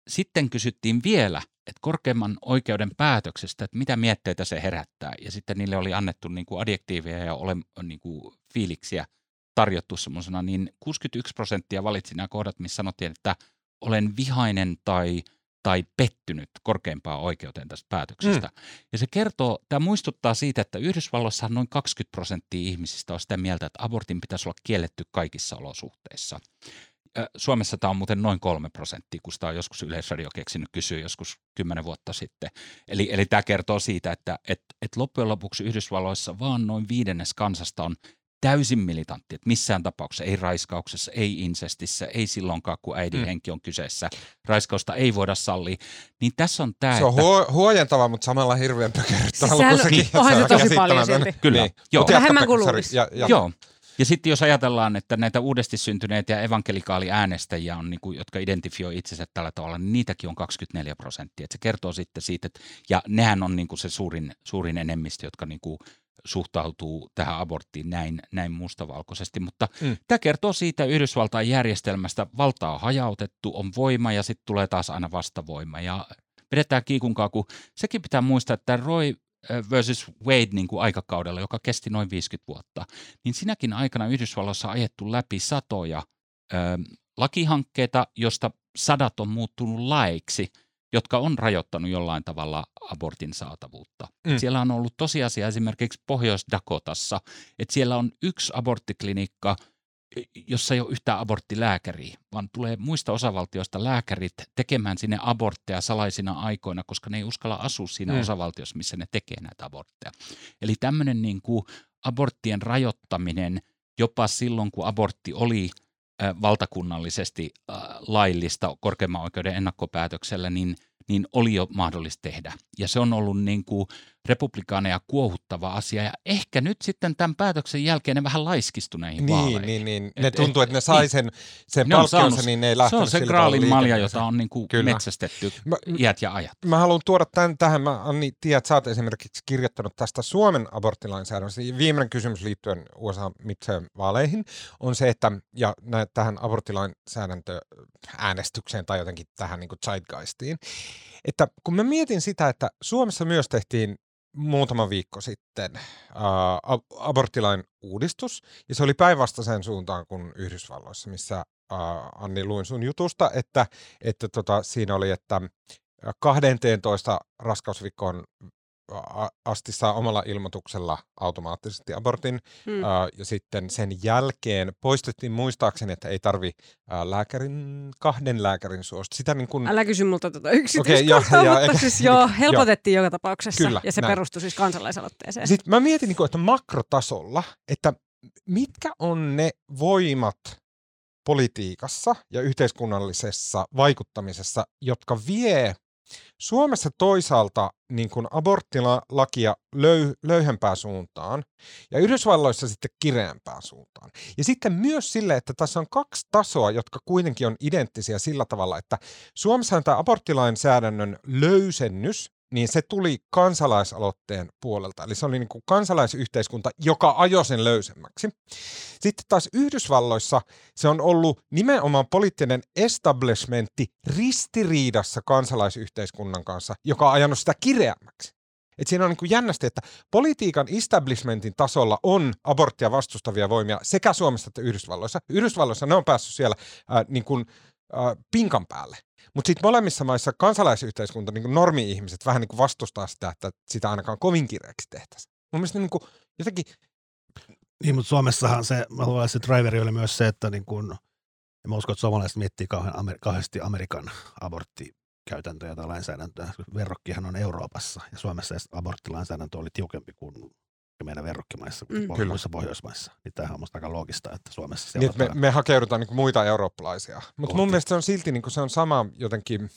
sitten kysyttiin vielä, että korkeimman oikeuden päätöksestä, että mitä mietteitä se herättää. Ja sitten niille oli annettu niin kuin adjektiiveja ja ole, niin kuin fiiliksiä tarjottu semmoisena, niin 61 prosenttia valitsi nämä kohdat, missä sanottiin, että olen vihainen tai, tai pettynyt korkeimpaan oikeuteen tästä päätöksestä. Mm. Ja se kertoo, tämä muistuttaa siitä, että Yhdysvalloissa noin 20 prosenttia ihmisistä on sitä mieltä, että abortin pitäisi olla kielletty kaikissa olosuhteissa. Suomessa tämä on muuten noin kolme prosenttia, kun sitä on joskus Yleisradio keksinyt kysyä joskus kymmenen vuotta sitten. Eli, eli tämä kertoo siitä, että et, et loppujen lopuksi Yhdysvalloissa vaan noin viidennes kansasta on täysin militantti, että missään tapauksessa, ei raiskauksessa, ei insestissä, ei silloinkaan, kun äidin mm. henki on kyseessä. Raiskausta ei voida sallia. Niin tässä on tämä, Se on että... huojentava, mutta samalla hirveän pökerryttävä. Siis onhan se tosi paljon silti. Kyllä, niin. joo. Vähemmän kuin luulisi. Joo, ja sitten jos ajatellaan, että näitä uudesti syntyneitä ja evankelikaaliäänestäjiä on, niin kuin, jotka identifioi itsensä tällä tavalla, niin niitäkin on 24 prosenttia. Et se kertoo sitten siitä, että, ja nehän on niin kuin se suurin, suurin enemmistö, jotka niin kuin suhtautuu tähän aborttiin näin, näin mustavalkoisesti. Mutta mm. tämä kertoo siitä Yhdysvaltain järjestelmästä, valtaa on hajautettu, on voima ja sitten tulee taas aina vastavoima. Ja vedetään kiikunkaa, kun sekin pitää muistaa, että Roy versus Wade niin kuin aikakaudella, joka kesti noin 50 vuotta, niin sinäkin aikana Yhdysvalloissa on ajettu läpi satoja ö, lakihankkeita, josta sadat on muuttunut laiksi, jotka on rajoittanut jollain tavalla abortin saatavuutta. Mm. Siellä on ollut tosiasia esimerkiksi Pohjois-Dakotassa, että siellä on yksi aborttiklinikka – jossa ei ole yhtään aborttilääkäriä, vaan tulee muista osavaltioista lääkärit tekemään sinne abortteja salaisina aikoina, koska ne ei uskalla asua siinä mm. osavaltiossa, missä ne tekee näitä abortteja. Eli tämmöinen niin kuin aborttien rajoittaminen jopa silloin, kun abortti oli äh, valtakunnallisesti äh, laillista korkeimman oikeuden ennakkopäätöksellä, niin – niin oli jo mahdollista tehdä. Ja se on ollut niin kuin republikaaneja kuohuttava asia. Ja ehkä nyt sitten tämän päätöksen jälkeen ne vähän laiskistui näihin niin, vaaleihin. Niin, niin. Ne tuntuu, että ne sai niin. sen, sen palkkionsa, niin ne ei lähtenyt Se on se graalin malja, jota on niin kuin metsästetty mä, iät ja ajat. Mä haluan tuoda tämän tähän. Mä, Anni, tiedät, sä oot esimerkiksi kirjoittanut tästä Suomen aborttilainsäädännöstä. Viimeinen kysymys liittyen USA vaaleihin on se, että ja nä, tähän aborttilainsäädäntöäänestykseen tai jotenkin tähän niin kuin zeitgeistiin, että kun mä mietin sitä, että Suomessa myös tehtiin muutama viikko sitten ää, aborttilain uudistus, ja se oli päinvastaiseen suuntaan kuin Yhdysvalloissa, missä ää, Anni luin sun jutusta, että, että tota, siinä oli, että 12 raskausviikkoon asti saa omalla ilmoituksella automaattisesti abortin hmm. ää, ja sitten sen jälkeen poistettiin muistaakseni, että ei tarvi ää, lääkärin, kahden lääkärin suosta. Sitä niin kun... Älä kysy multa tuota yksityiskohtaa, okay, mutta siis joo, <laughs> helpotettiin jo. joka tapauksessa Kyllä, ja se näin. perustui siis kansalaisaloitteeseen. Sitten mä mietin, niin kuin, että makrotasolla, että mitkä on ne voimat politiikassa ja yhteiskunnallisessa vaikuttamisessa, jotka vie Suomessa toisaalta niin kuin aborttilakia löy, löyhempään suuntaan ja Yhdysvalloissa sitten kireämpään suuntaan. Ja sitten myös sille, että tässä on kaksi tasoa, jotka kuitenkin on identtisiä sillä tavalla, että Suomessa tämä aborttilainsäädännön löysennys niin se tuli kansalaisaloitteen puolelta. Eli se oli niin kuin kansalaisyhteiskunta, joka ajoi sen löysemmäksi. Sitten taas Yhdysvalloissa se on ollut nimenomaan poliittinen establishmentti ristiriidassa kansalaisyhteiskunnan kanssa, joka on ajanut sitä kireämmäksi. Et siinä on niin kuin jännästi, että politiikan establishmentin tasolla on aborttia vastustavia voimia sekä Suomessa että Yhdysvalloissa. Yhdysvalloissa ne on päässyt siellä ää, niin kuin, pinkan päälle. Mutta sitten molemmissa maissa kansalaisyhteiskunta, niin normi-ihmiset vähän niin vastustaa sitä, että sitä ainakaan kovin kireeksi tehtäisiin. Mun mielestä niin kuin jotenkin... Niin, mutta Suomessahan se, mä luulen, se driveri oli myös se, että niin kuin, ja mä uskon, että suomalaiset miettii kauhean, amer, kauheasti Amerikan aborttikäytäntöjä tai lainsäädäntöä. Verrokkihan on Euroopassa ja Suomessa aborttilainsäädäntö oli tiukempi kuin meidän verrokkimaissa, mm. Pohjois- muissa Pohjoismaissa. Niin tämähän on musta aika loogista, että Suomessa niin, me, me hakeudutaan niin muita eurooppalaisia. Mutta mun mielestä se on silti niin se on sama jotenkin...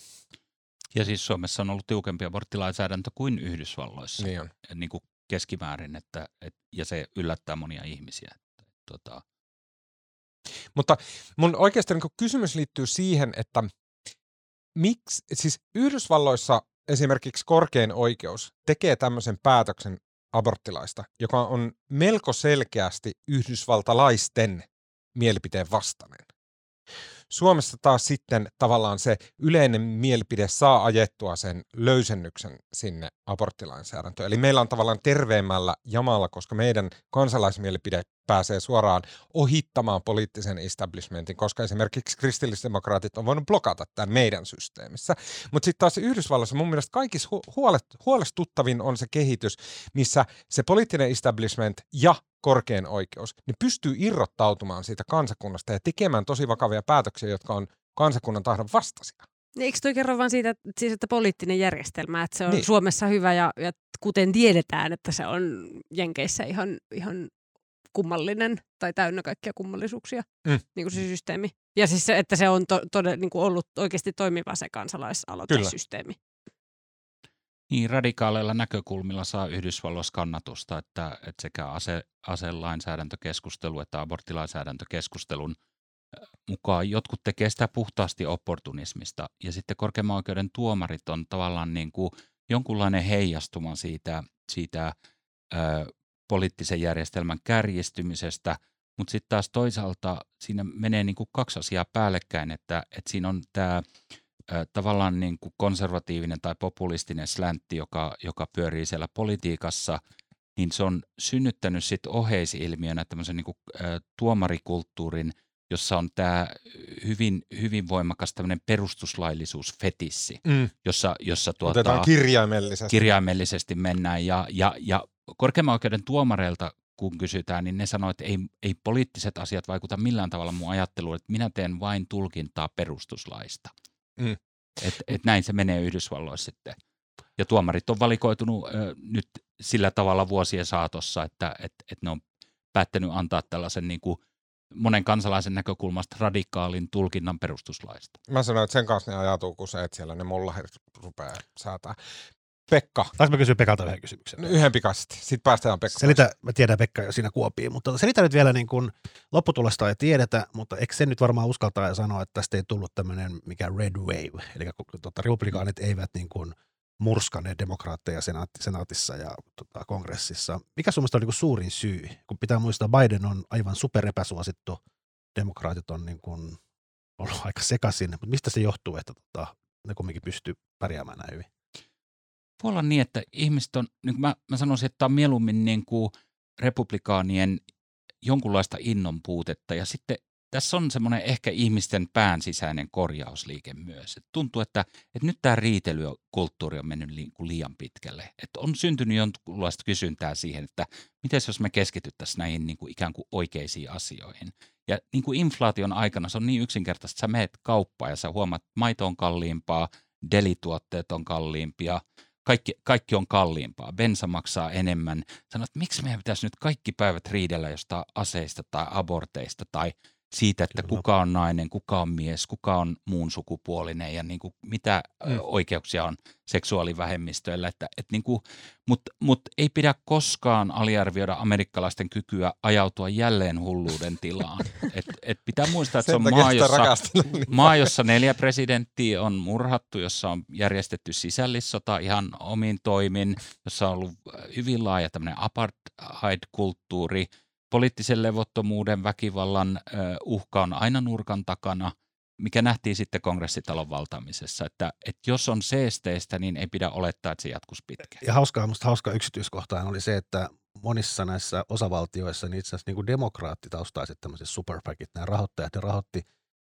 Ja siis Suomessa on ollut tiukempi aborttilainsäädäntö kuin Yhdysvalloissa. Niin on. Niin kuin keskimäärin, että, et, ja se yllättää monia ihmisiä. tota... Mutta mun oikeasti niin kysymys liittyy siihen, että miksi, siis Yhdysvalloissa esimerkiksi korkein oikeus tekee tämmöisen päätöksen aborttilaista, joka on melko selkeästi yhdysvaltalaisten mielipiteen vastainen. Suomessa taas sitten tavallaan se yleinen mielipide saa ajettua sen löysennyksen sinne aborttilainsäädäntöön. Eli meillä on tavallaan terveemmällä jamalla, koska meidän kansalaismielipide pääsee suoraan ohittamaan poliittisen establishmentin, koska esimerkiksi kristillisdemokraatit on voinut blokata tämän meidän systeemissä. Mutta sitten taas Yhdysvalloissa mun mielestä kaikissa huolestuttavin on se kehitys, missä se poliittinen establishment ja korkein oikeus, niin pystyy irrottautumaan siitä kansakunnasta ja tekemään tosi vakavia päätöksiä, jotka on kansakunnan tahdon vastaisia. Niin, eikö toi kerro vaan siitä, että, siis, että poliittinen järjestelmä, että se on niin. Suomessa hyvä ja, ja kuten tiedetään, että se on Jenkeissä ihan, ihan kummallinen tai täynnä kaikkia kummallisuuksia, mm. niin kuin se systeemi. Ja siis se, että se on to, tode, niin kuin ollut oikeasti toimiva se kansalaisaloitesysteemi. Niin, radikaaleilla näkökulmilla saa Yhdysvalloissa kannatusta, että, että sekä ase, aselainsäädäntökeskustelu että aborttilainsäädäntökeskustelun mukaan jotkut tekee sitä puhtaasti opportunismista. Ja sitten korkeimman oikeuden tuomarit on tavallaan niin kuin jonkunlainen heijastuma siitä, siitä ö, poliittisen järjestelmän kärjistymisestä, mutta sitten taas toisaalta siinä menee niin kuin kaksi asiaa päällekkäin, että, että siinä on tämä tavallaan niin kuin konservatiivinen tai populistinen släntti, joka, joka pyörii siellä politiikassa, niin se on synnyttänyt sitten oheisilmiönä tämmöisen niin kuin, ä, tuomarikulttuurin, jossa on tämä hyvin, hyvin voimakas tämmöinen perustuslaillisuusfetissi, mm. jossa, jossa tuota, kirjaimellisesti. kirjaimellisesti mennään. Ja, ja, ja korkeimman oikeuden tuomareilta kun kysytään, niin ne sanoo, että ei, ei poliittiset asiat vaikuta millään tavalla mun ajatteluun, että minä teen vain tulkintaa perustuslaista. Mm. Että et näin se menee Yhdysvalloissa sitten. Ja tuomarit on valikoitunut ö, nyt sillä tavalla vuosien saatossa, että et, et ne on päättänyt antaa tällaisen niin kuin monen kansalaisen näkökulmasta radikaalin tulkinnan perustuslaista. Mä sanoin, että sen kanssa ne ajatuu kuin se, että siellä ne mollaherit rupeaa säätää. Pekka. Saanko mä kysyä Pekalta yhden kysymyksen? No, yhden pikaisesti. Sitten päästään Pekka. Selitä, mä tiedän Pekka jo siinä kuopiin, mutta selitä nyt vielä niin kuin, lopputulosta ei tiedetä, mutta eikö se nyt varmaan uskaltaa ja sanoa, että tästä ei tullut tämmöinen mikä red wave, eli tota, republikaanit eivät niin kuin murskaneet demokraatteja senaatti, senaatissa ja tota, kongressissa. Mikä sun on niin kuin suurin syy? Kun pitää muistaa, Biden on aivan super epäsuosittu, demokraatit on niin kuin ollut aika sekaisin, mutta mistä se johtuu, että tota, ne kumminkin pystyy pärjäämään näin hyvin? Voi olla niin, että ihmiset on, niin mä, mä sanoisin, että on mieluummin niin kuin republikaanien jonkunlaista innon puutetta ja sitten tässä on semmoinen ehkä ihmisten pään sisäinen korjausliike myös. Et tuntuu, että, että nyt tämä riitelykulttuuri on mennyt liian pitkälle. Et on syntynyt jonkunlaista kysyntää siihen, että miten jos me keskityttäisiin näihin niin kuin ikään kuin oikeisiin asioihin. Ja niin kuin inflaation aikana se on niin yksinkertaista, että sä meet kauppaan ja sä huomaat, että maito on kalliimpaa, delituotteet on kalliimpia – kaikki, kaikki on kalliimpaa, bensa maksaa enemmän. Sanoit, että miksi meidän pitäisi nyt kaikki päivät riidellä jostain aseista tai aborteista tai siitä, että Kyllä. kuka on nainen, kuka on mies, kuka on muun sukupuolinen ja niin kuin mitä mm. oikeuksia on seksuaalivähemmistöillä. Että, että niin kuin, Mutta mut ei pidä koskaan aliarvioida amerikkalaisten kykyä ajautua jälleen hulluuden tilaan. et, et pitää muistaa, että se on maa jossa, <laughs> niin maa, jossa neljä presidenttiä on murhattu, jossa on järjestetty sisällissota ihan omin toimin, jossa on ollut hyvin laaja tämmöinen apartheid-kulttuuri – poliittisen levottomuuden, väkivallan uhka on aina nurkan takana, mikä nähtiin sitten kongressitalon valtaamisessa, että, että jos on seesteistä, niin ei pidä olettaa, että se jatkuisi pitkään. Ja hauskaa, musta hauska yksityiskohtaan oli se, että monissa näissä osavaltioissa niin itse asiassa niin demokraattitaustaiset tämmöiset superpackit, nämä rahoittajat ja rahoitti,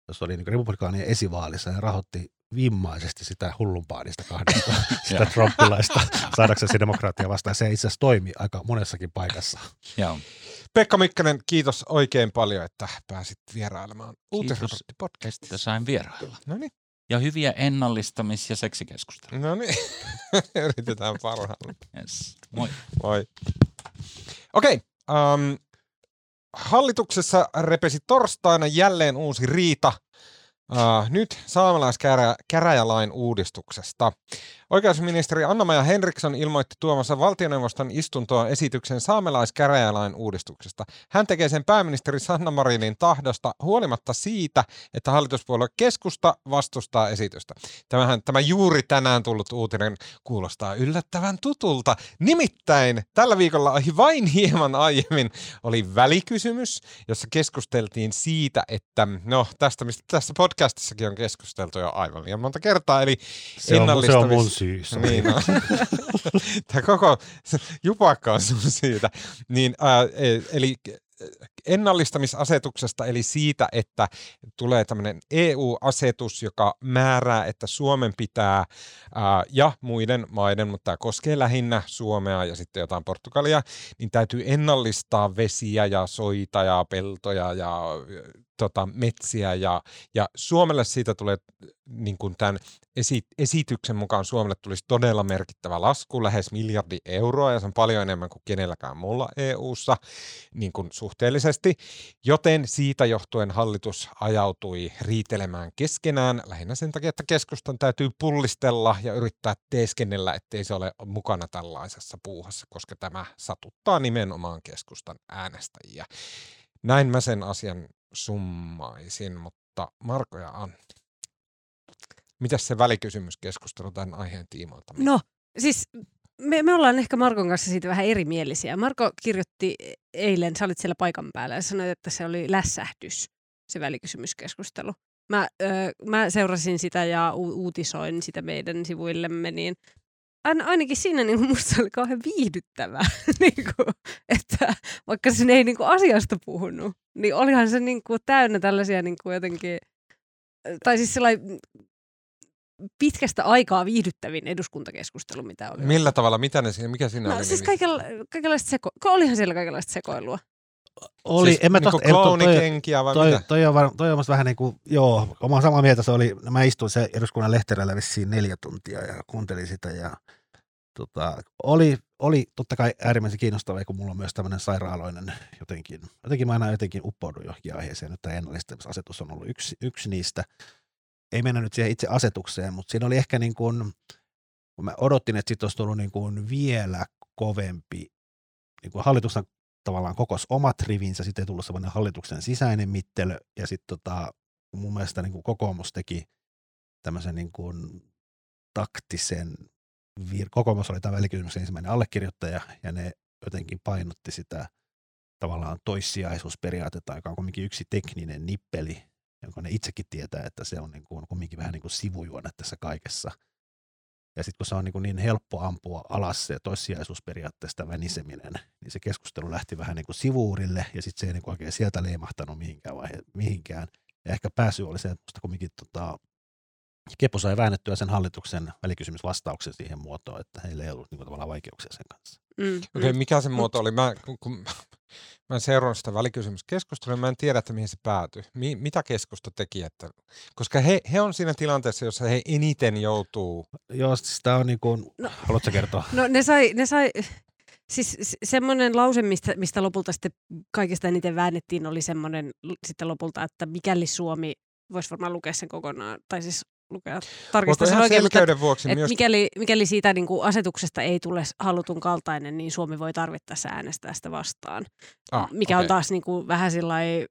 jos oli niin republikaanien esivaalissa, ne rahoitti vimmaisesti sitä hullumpaa niistä kahdesta, <laughs> sitä trumpilaista saadakseen demokraattia vastaan. Se itse asiassa toimi aika monessakin paikassa. Joo. Pekka Mikkonen, kiitos oikein paljon, että pääsit vierailemaan Uutisraportti podcastissa. sain vierailla. No niin. Ja hyviä ennallistamis- ja seksikeskusteluja. No niin, <laughs> yritetään parhaamme. Yes. Moi. Moi. Okei, okay, um, hallituksessa repesi torstaina jälleen uusi riita – Uh, nyt saamelaiskäräjälain uudistuksesta. Oikeusministeri Anna-Maja Henriksson ilmoitti tuomassa valtioneuvoston istuntoon esityksen saamelaiskäräjälain uudistuksesta. Hän tekee sen pääministeri Sanna Marinin tahdosta huolimatta siitä, että hallituspuolue keskusta vastustaa esitystä. Tämähän, tämä juuri tänään tullut uutinen kuulostaa yllättävän tutulta. Nimittäin tällä viikolla vain hieman aiemmin oli välikysymys, jossa keskusteltiin siitä, että no tästä, mistä tässä podcastissakin on keskusteltu jo aivan liian monta kertaa, eli Se on, se on mun syy. sorry. niin on. <laughs> Tämä koko jupakka on sun syytä. Niin, ää, e- eli ennallistamisasetuksesta, eli siitä, että tulee tämmöinen EU-asetus, joka määrää, että Suomen pitää ää, ja muiden maiden, mutta tämä koskee lähinnä Suomea ja sitten jotain Portugalia, niin täytyy ennallistaa vesiä ja soita ja peltoja ja tota, metsiä ja, ja Suomelle siitä tulee niin kuin tämän esi- esityksen mukaan Suomelle tulisi todella merkittävä lasku, lähes miljardi euroa ja se on paljon enemmän kuin kenelläkään muulla EU-ssa niin kuin suhteellisesti, joten siitä johtuen hallitus ajautui riitelemään keskenään lähinnä sen takia, että keskustan täytyy pullistella ja yrittää teeskennellä, ettei se ole mukana tällaisessa puuhassa, koska tämä satuttaa nimenomaan keskustan äänestäjiä. Näin mä sen asian summaisin, mutta Marko ja Anni, mitäs se välikysymyskeskustelu tämän aiheen tiimoilta? No, siis me, me ollaan ehkä Markon kanssa siitä vähän erimielisiä. Marko kirjoitti eilen, sä olit siellä paikan päällä ja sanoit, että se oli lässähdys, se välikysymyskeskustelu. Mä, ö, mä seurasin sitä ja u- uutisoin sitä meidän sivuillemme, niin ain, ainakin siinä niin musta oli kauhean viihdyttävää, <laughs> niin kuin, että vaikka se ei niin kuin asiasta puhunut, niin olihan se niin kuin täynnä tällaisia niin kuin jotenkin, tai siis sellainen pitkästä aikaa viihdyttävin eduskuntakeskustelu, mitä oli. Millä tavalla, mitä ne siinä, mikä siinä No oli? siis niin- kaikenla, kaikenlaista seko... Olihan siellä kaikenlaista sekoilua. Oli, siis en mä niinku tosta, toi, kloonikenkiä vai toi, mitä? toi, on, var- toi on vähän niin kuin, joo, mä oon samaa mieltä, se oli, mä istuin se eduskunnan lehterällä vissiin neljä tuntia ja kuuntelin sitä ja tota, oli, oli totta kai äärimmäisen kiinnostavaa, kun mulla on myös tämmöinen sairaaloinen jotenkin, jotenkin mä aina jotenkin uppoudun johonkin aiheeseen, että tämä ennallistamisasetus on ollut yksi, yksi niistä. Ei mennä nyt siihen itse asetukseen, mutta siinä oli ehkä niin kuin, kun mä odotin, että siitä olisi tullut niin kuin vielä kovempi, niin kuin hallituksen tavallaan kokos omat rivinsä, sitten ei tullut sellainen hallituksen sisäinen mittelö, ja sitten tota, mun mielestä niin kuin kokoomus teki tämmöisen niin kuin taktisen, vir- kokoomus oli tämän välikysymyksen ensimmäinen allekirjoittaja, ja ne jotenkin painotti sitä tavallaan toissijaisuusperiaatetta, joka on kuitenkin yksi tekninen nippeli, jonka ne itsekin tietää, että se on niin kuin, kumminkin vähän niin kuin sivujuone tässä kaikessa. Ja sitten kun se on niin, kuin niin helppo ampua alas se toissijaisuusperiaatteesta väniseminen, niin se keskustelu lähti vähän niin kuin sivuurille ja sitten se ei niin kuin oikein sieltä leimahtanut mihinkään, vaihe, mihinkään. Ja ehkä pääsy oli se, että kumminkin tota, Kepu sai väännettyä sen hallituksen välikysymysvastauksen siihen muotoon, että heillä ei ollut niin kuin, tavallaan vaikeuksia sen kanssa. Mm, Okei, okay, mm. mikä se muoto oli? Mä, kun, kun, <laughs> mä en seurannut sitä välikysymyskeskustelua, mä en tiedä, että mihin se päätyi. Mi, mitä keskusta teki? Että, koska he, he on siinä tilanteessa, jossa he eniten joutuu. Joo, siis tämä on niin kuin, No. haluatko kertoa? No ne sai, ne sai siis se- semmoinen lause, mistä, mistä lopulta sitten kaikista eniten väännettiin, oli semmoinen sitten lopulta, että mikäli Suomi, voisi varmaan lukea sen kokonaan, tai siis lukea, tarkistaa sen oikein, mutta selkeyden vuoksi et myös... mikäli, mikäli siitä niin kuin asetuksesta ei tule halutun kaltainen, niin Suomi voi tarvittaessa äänestää sitä vastaan. Ah, mikä okei. on taas niin kuin vähän sillai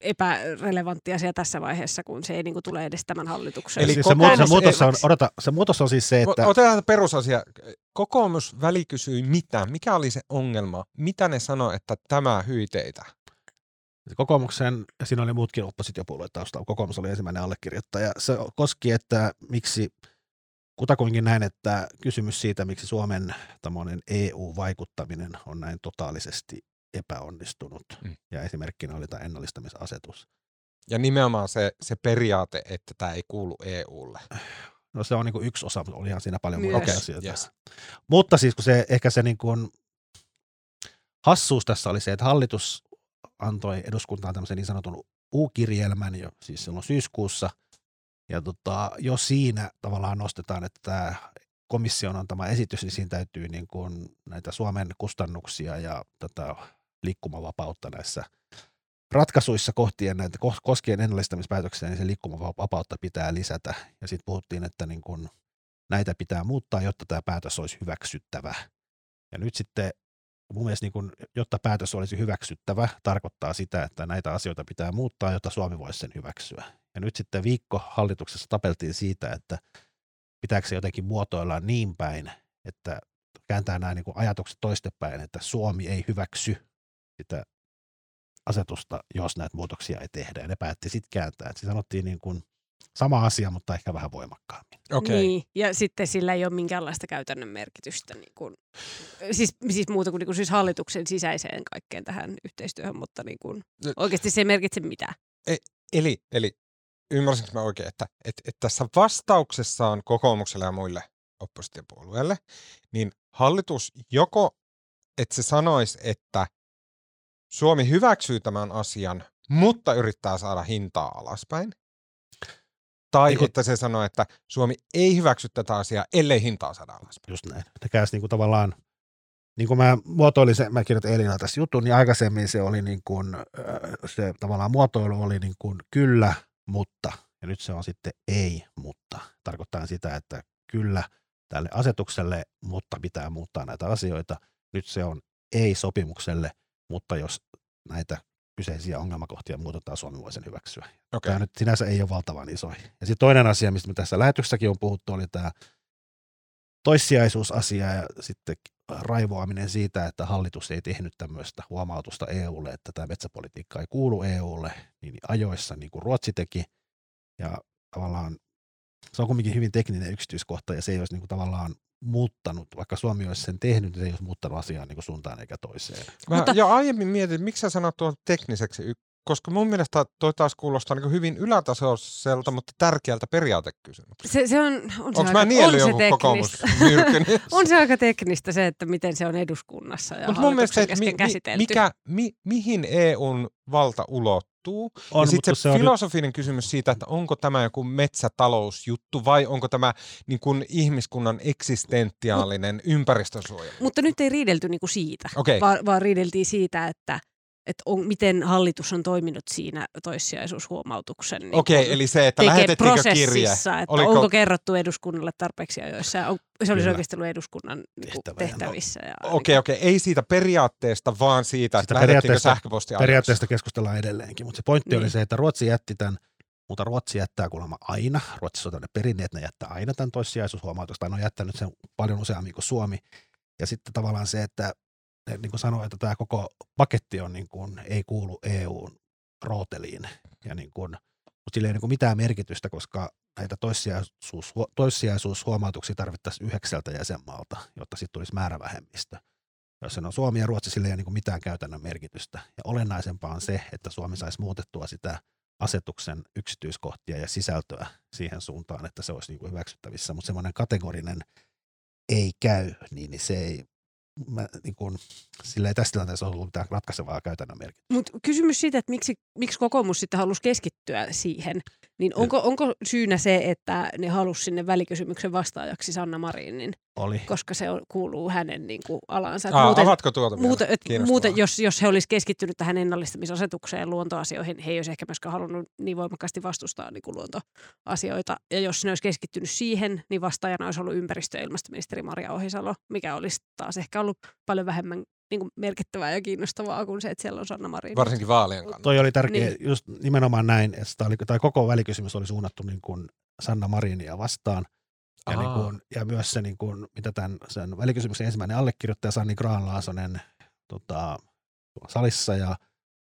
epärelevantti asia tässä vaiheessa, kun se ei niin kuin tule edes tämän hallituksen. Eli siis se, muutos, se, muutos on, odota, se muutos on siis se, että Otetaan perusasia. Kokoomus välikysyi mitä? Mikä oli se ongelma? Mitä ne sanoi, että tämä hyi teitä? Kokoomuksen, ja siinä oli muutkin oppositiopuolueet taustalla, kokoomus oli ensimmäinen allekirjoittaja. Se koski, että miksi kutakuinkin näin, että kysymys siitä, miksi Suomen EU-vaikuttaminen on näin totaalisesti epäonnistunut. Mm. Ja esimerkkinä oli tämä ennallistamisasetus. Ja nimenomaan se, se periaate, että tämä ei kuulu EUlle. No se on niin kuin yksi osa, mutta olihan siinä paljon muita Okei, asioita. yes. Mutta siis kun se, ehkä se niin kuin hassuus tässä oli se, että hallitus antoi eduskuntaan tämmöisen niin sanotun U-kirjelmän jo siis silloin syyskuussa. Ja tota, jo siinä tavallaan nostetaan, että tämä komission antama esitys, niin siinä täytyy niin kuin näitä Suomen kustannuksia ja tätä liikkumavapautta näissä ratkaisuissa kohtien näitä, kos- koskien ennallistamispäätöksiä, niin se liikkumavapautta pitää lisätä. Ja sitten puhuttiin, että niin kuin näitä pitää muuttaa, jotta tämä päätös olisi hyväksyttävä. Ja nyt sitten mun mielestä niin kun, jotta päätös olisi hyväksyttävä, tarkoittaa sitä, että näitä asioita pitää muuttaa, jotta Suomi voisi sen hyväksyä. Ja nyt sitten viikko hallituksessa tapeltiin siitä, että pitääkö se jotenkin muotoilla niin päin, että kääntää nämä niin ajatukset toistepäin, että Suomi ei hyväksy sitä asetusta, jos näitä muutoksia ei tehdä. Ja ne päätti sitten kääntää. Et sanottiin niin kuin sama asia, mutta ehkä vähän voimakkaammin. Okay. Niin, ja sitten sillä ei ole minkäänlaista käytännön merkitystä, niin kuin, siis, siis muuta kuin, niin kuin siis hallituksen sisäiseen kaikkeen tähän yhteistyöhön, mutta niin kuin, oikeasti se ei merkitse mitään. E, eli, eli ymmärsinkö mä oikein, että, että, että tässä vastauksessaan kokoomukselle ja muille oppositiopuolueille, niin hallitus joko, että se sanoisi, että Suomi hyväksyy tämän asian, mutta yrittää saada hintaa alaspäin, tai niin että se sanoo, että Suomi ei hyväksy tätä asiaa, ellei hintaa saada alaspäin. Just näin. Tekäs niin kuin tavallaan, niin kuin mä muotoilin sen, mä kirjoitin Elina tässä jutun, niin aikaisemmin se oli niin kuin, se tavallaan muotoilu oli niin kuin kyllä, mutta, ja nyt se on sitten ei, mutta. Tarkoittaa sitä, että kyllä tälle asetukselle, mutta pitää muuttaa näitä asioita. Nyt se on ei sopimukselle, mutta jos näitä kyseisiä ongelmakohtia muutetaan, Suomi voi sen hyväksyä. Okay. Tämä nyt sinänsä ei ole valtavan iso. Ja sitten toinen asia, mistä me tässä lähetyksessäkin on puhuttu, oli tämä toissijaisuusasia ja sitten raivoaminen siitä, että hallitus ei tehnyt tämmöistä huomautusta EUlle, että tämä metsäpolitiikka ei kuulu EUlle, niin ajoissa niin kuin Ruotsi teki. Ja tavallaan se on kuitenkin hyvin tekninen yksityiskohta ja se ei olisi niin kuin tavallaan muuttanut, vaikka Suomi olisi sen tehnyt, niin se ei olisi muuttanut asiaa niin kuin suuntaan eikä toiseen. Mä Mutta... jo aiemmin mietin, miksi sä sanot tuon tekniseksi, koska mun mielestä toi taas kuulostaa niin hyvin ylätasoiselta, mutta tärkeältä periaatekysymykseltä. Se, se on, on se Onko mä niellyt jonkun kokoomus <laughs> On se aika teknistä se, että miten se on eduskunnassa ja Mut mun mielestä se, että mi, mi, mikä, mi, mihin EUn valta ulottuu. On, ja sitten se, se filosofinen on... kysymys siitä, että onko tämä joku metsätalousjuttu vai onko tämä niin kuin ihmiskunnan eksistentiaalinen Mut, ympäristösuojelu. Mutta nyt ei riidelty niin kuin siitä, okay. vaan, vaan riideltiin siitä, että että on, miten hallitus on toiminut siinä toissijaisuushuomautuksen niin Okei, eli se, että lähetettiinkö kirje? Että Oliko... Onko kerrottu eduskunnalle tarpeeksi ajoissa? On, se olisi oikeasti ollut eduskunnan niin tehtävissä. Okei, no, okei, okay, okay. ei siitä periaatteesta, vaan siitä, että lähetettiinkö sähköpostia Periaatteesta keskustellaan edelleenkin, mutta se pointti niin. oli se, että Ruotsi jätti tämän mutta Ruotsi jättää kuulemma aina, Ruotsissa on tämmöinen perinne, että ne jättää aina tämän toissijaisuushuomautuksen, tai ne on jättänyt sen paljon useammin kuin Suomi. Ja sitten tavallaan se, että niin kuin sanoin, että tämä koko paketti on niin kuin, ei kuulu EUn rooteliin. Ja niin kuin, mutta sillä ei niin kuin mitään merkitystä, koska näitä toissijaisuus, toissijaisuushuomautuksia tarvittaisiin yhdeksältä jäsenmaalta, jotta sitten tulisi määrävähemmistö. Jos sen on Suomi ja Ruotsi, sillä ei ole niin kuin mitään käytännön merkitystä. Ja olennaisempaa on se, että Suomi saisi muutettua sitä asetuksen yksityiskohtia ja sisältöä siihen suuntaan, että se olisi niin kuin hyväksyttävissä. Mutta semmoinen kategorinen ei käy, niin, niin se ei mä, niin kun, sillä ei tässä tilanteessa ollut mitään ratkaisevaa käytännön merkitystä. Mutta kysymys siitä, että miksi, miksi kokoomus sitten halusi keskittyä siihen, niin onko, onko syynä se, että ne halusi sinne välikysymyksen vastaajaksi Sanna Marinin? Oli. Koska se on, kuuluu hänen niin kuin, alansa. Aa, muuten, avatko tuota muuten, et, muuten, jos, jos he olisivat keskittynyt tähän ennallistamisasetukseen ja luontoasioihin, he ei olisi ehkä myöskään halunnut niin voimakkaasti vastustaa niin kuin luontoasioita. Ja jos ne olisi keskittynyt siihen, niin vastaajana olisi ollut ympäristö- ja ilmastoministeri Maria Ohisalo, mikä olisi taas ehkä ollut paljon vähemmän niin kuin merkittävää ja kiinnostavaa kuin se, että siellä on Sanna Marin. Varsinkin vaalien kannalta. Toi oli tärkeä, niin. just nimenomaan näin, että oli, tai koko välikysymys oli suunnattu niin kuin Sanna Marinia vastaan. Ja, niin kuin, ja myös se, niin kuin, mitä tämän sen välikysymyksen ensimmäinen allekirjoittaja Sanni Graan-Laasonen tota, salissa ja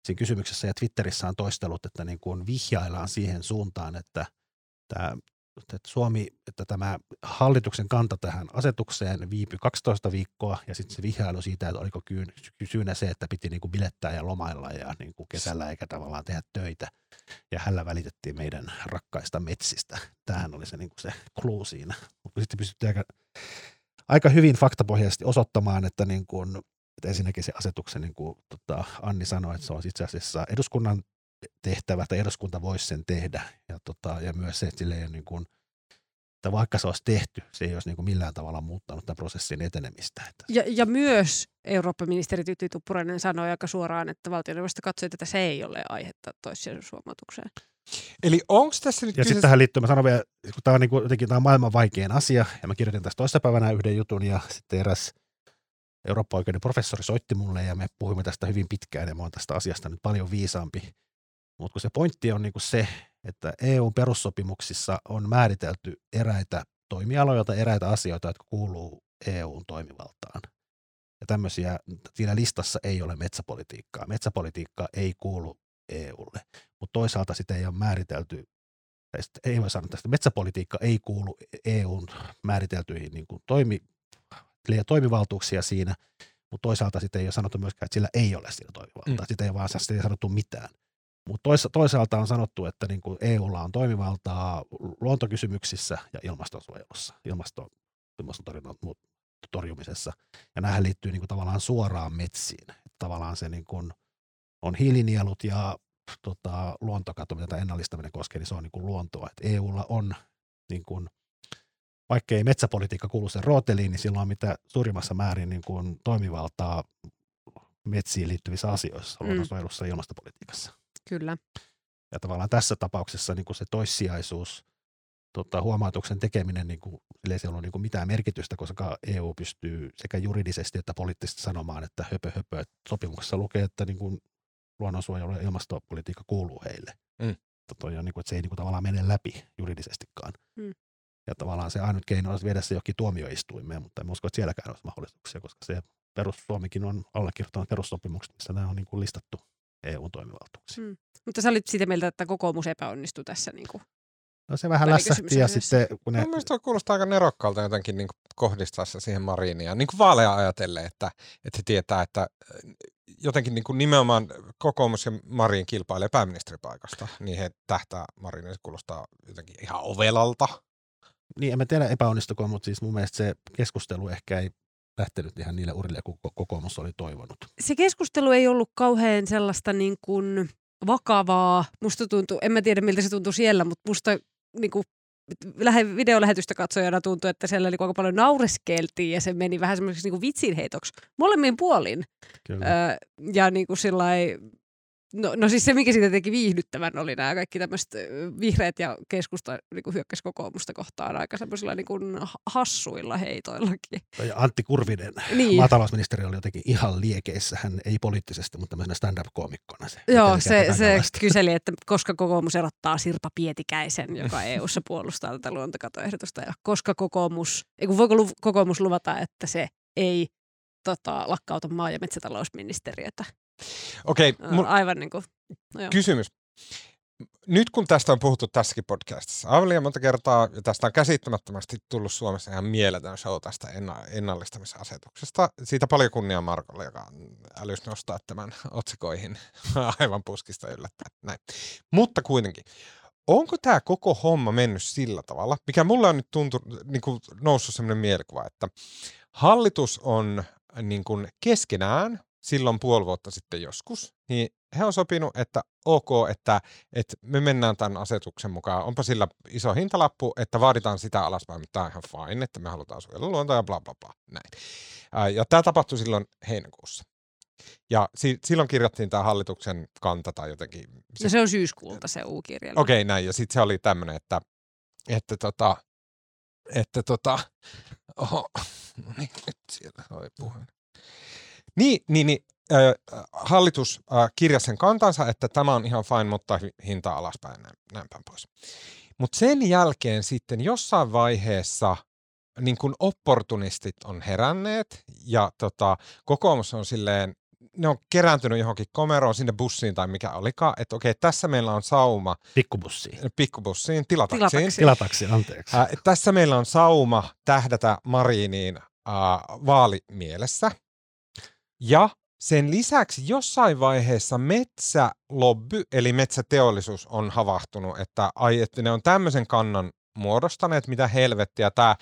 siinä kysymyksessä ja Twitterissä on toistellut, että niin kuin vihjaillaan siihen suuntaan, että tämä että Suomi, että tämä hallituksen kanta tähän asetukseen viipyi 12 viikkoa ja sitten se vihjailu siitä, että oliko syynä se, että piti niin kuin bilettää ja lomailla ja niin kuin kesällä eikä tavallaan tehdä töitä. Ja hänellä välitettiin meidän rakkaista metsistä. Tämähän oli se, niin kuin se clue siinä. Mutta sitten pystyttiin aika, aika hyvin faktapohjaisesti osoittamaan, että, niin kuin, että ensinnäkin se asetuksen, niin kuin tota, Anni sanoi, että se on itse asiassa eduskunnan tehtävä, että eduskunta voisi sen tehdä. Ja, tota, ja myös se, että sille ei niin kuin, että vaikka se olisi tehty, se ei olisi niin kuin millään tavalla muuttanut tämän prosessin etenemistä. Ja, ja myös Eurooppa-ministeri Tytti Tuppurainen sanoi aika suoraan, että valtioneuvosto katsoi, että se ei ole aihetta toissijaisuushuomautukseen. Eli onko tässä nyt Ja sitten tähän liittyy, mä sanon vielä, kun tämä on, niin kuin, jotenkin, tämä on maailman vaikein asia, ja mä kirjoitin tästä toista päivänä yhden jutun, ja sitten eräs Eurooppa-oikeuden professori soitti mulle, ja me puhuimme tästä hyvin pitkään, ja mä oon tästä asiasta nyt paljon viisaampi. Mutta kun se pointti on niin kuin se, että EU-perussopimuksissa on määritelty eräitä toimialoja, eräitä asioita, jotka kuuluu EUn toimivaltaan. Ja tämmöisiä, siinä listassa ei ole metsäpolitiikkaa. Metsäpolitiikka ei kuulu EUlle, mutta toisaalta sitä ei ole määritelty, tai ei voi sanoa tästä, metsäpolitiikka ei kuulu EUn määriteltyihin niin kuin toimi, toimivaltuuksia siinä, mutta toisaalta sitä ei ole sanottu myöskään, että sillä ei ole siinä toimivaltaa. Mm. Sitä ei vaan sitä ei sanottu mitään. Mutta toisaalta on sanottu, että niin kuin EUlla on toimivaltaa luontokysymyksissä ja ilmastonsuojelussa, ilmasto, ilmastontorjunnan torjumisessa. Ja nämähän liittyy niin kuin tavallaan suoraan metsiin. Tavallaan se niin kuin on hiilinielut ja tota, luontokato, mitä tämä ennallistaminen koskee, niin se on niin kuin luontoa. Et EUlla on, niin kuin, vaikka ei metsäpolitiikka kuulu sen rooteliin, niin sillä on mitä suurimmassa määrin niin kuin toimivaltaa metsiin liittyvissä asioissa, mm. luonnonsuojelussa ja ilmastopolitiikassa. Kyllä. Ja tavallaan tässä tapauksessa niin kuin se toissijaisuus, tota, huomautuksen tekeminen, niin kuin, ei ole niin kuin mitään merkitystä, koska EU pystyy sekä juridisesti että poliittisesti sanomaan, että höpö höpö, että sopimuksessa lukee, että niin kuin luonnonsuojelu ja ilmastopolitiikka kuuluu heille. Mm. Toi on, niin kuin, että se ei niin kuin, tavallaan mene läpi juridisestikaan. Mm. Ja tavallaan se ainut keino olisi viedä se johonkin tuomioistuimeen, mutta en usko, että sielläkään olisi mahdollisuuksia, koska se perus, Suomikin on allekirjoittanut perussopimukset, missä nämä on niin kuin listattu EU-toimivaltuuksiin. Mm. Mutta sä olit sitä mieltä, että kokoomus epäonnistui tässä niin kuin No se vähän lässähti ja sitten... Kun ne... Mielestäni kuulostaa aika nerokkaalta jotenkin niin kohdistaa se siihen Mariiniin ja niin kuin vaaleja ajatellen, että, että he tietää, että äh, jotenkin niin kuin nimenomaan kokoomus ja Marin kilpailee pääministeripaikasta, niin he tähtää Mariin, se kuulostaa jotenkin ihan ovelalta. Niin, en mä tiedä epäonnistuko, mutta siis mun mielestä se keskustelu ehkä ei lähtenyt ihan niille urille, kun kokoomus oli toivonut. Se keskustelu ei ollut kauhean sellaista niin kuin vakavaa. Musta tuntuu, en mä tiedä miltä se tuntui siellä, mutta musta niin kuin, lähe, videolähetystä katsojana tuntui, että siellä niin aika paljon naureskeltiin ja se meni vähän semmoiseksi niin vitsinheitoksi molemmin puolin. Kyllä. Öö, ja niin kuin sillai, No, no siis se, mikä siitä teki viihdyttävän, oli nämä kaikki tämmöiset vihreät ja keskusta niin hyökkäsi kokoomusta kohtaan aika semmoisilla niin kuin hassuilla heitoillakin. Ja Antti Kurvinen, niin. maatalousministeri, oli jotenkin ihan liekeissä. Hän ei poliittisesti, mutta tämmöisenä stand-up-koomikkona. Se, Joo, se, se kyseli, että koska kokoomus erottaa Sirpa Pietikäisen, joka EU-ssa puolustaa tätä luontokatoehdotusta. Ja koska kokoomus, voiko kokoomus luvata, että se ei tota, lakkauta maa- ja metsätalousministeriötä. Okei. Okay, mun... Aivan niin kuin, no kysymys. Nyt kun tästä on puhuttu tässäkin podcastissa aivan monta kertaa, ja tästä on käsittämättömästi tullut Suomessa ihan mieletön show tästä ennallistamisasetuksesta. Siitä paljon kunnia Markolle, joka älys nostaa tämän otsikoihin <laughs> aivan puskista yllättäen. Näin. Mutta kuitenkin, onko tämä koko homma mennyt sillä tavalla, mikä mulla on nyt tuntunut, niin kuin noussut sellainen mielikuva, että hallitus on niin kuin keskenään silloin puoli vuotta sitten joskus, niin he on sopinut, että ok, että, että me mennään tämän asetuksen mukaan. Onpa sillä iso hintalappu, että vaaditaan sitä alaspäin, mutta tämä on ihan fine, että me halutaan suojella luontoa ja bla bla bla. Näin. Ja tämä tapahtui silloin heinäkuussa. Ja si- silloin kirjattiin tämä hallituksen kanta tai jotenkin. Se, no se on syyskuulta se U-kirja. Okei, okay, näin. Ja sitten se oli tämmöinen, että, että, tota, että tota, oho, <laughs> no niin, nyt siellä oli puhelin. Niin, niin, niin äh, hallitus äh, kirjasi sen kantansa, että tämä on ihan fine, mutta hinta alaspäin näin, näin päin pois. Mutta sen jälkeen sitten jossain vaiheessa niin kun opportunistit on heränneet ja tota, kokoomus on silleen, ne on kerääntynyt johonkin komeroon, sinne bussiin tai mikä olikaan, että okei, tässä meillä on sauma. Pikkubussiin. Pikkubussiin, tilataksiin. Tilataksiin, tilataksiin anteeksi. Äh, tässä meillä on sauma tähdätä Mariiniin äh, vaalimielessä – ja sen lisäksi jossain vaiheessa metsälobby, eli metsäteollisuus, on havahtunut, että, ai, että ne on tämmöisen kannan muodostaneet, mitä helvettiä. Tää,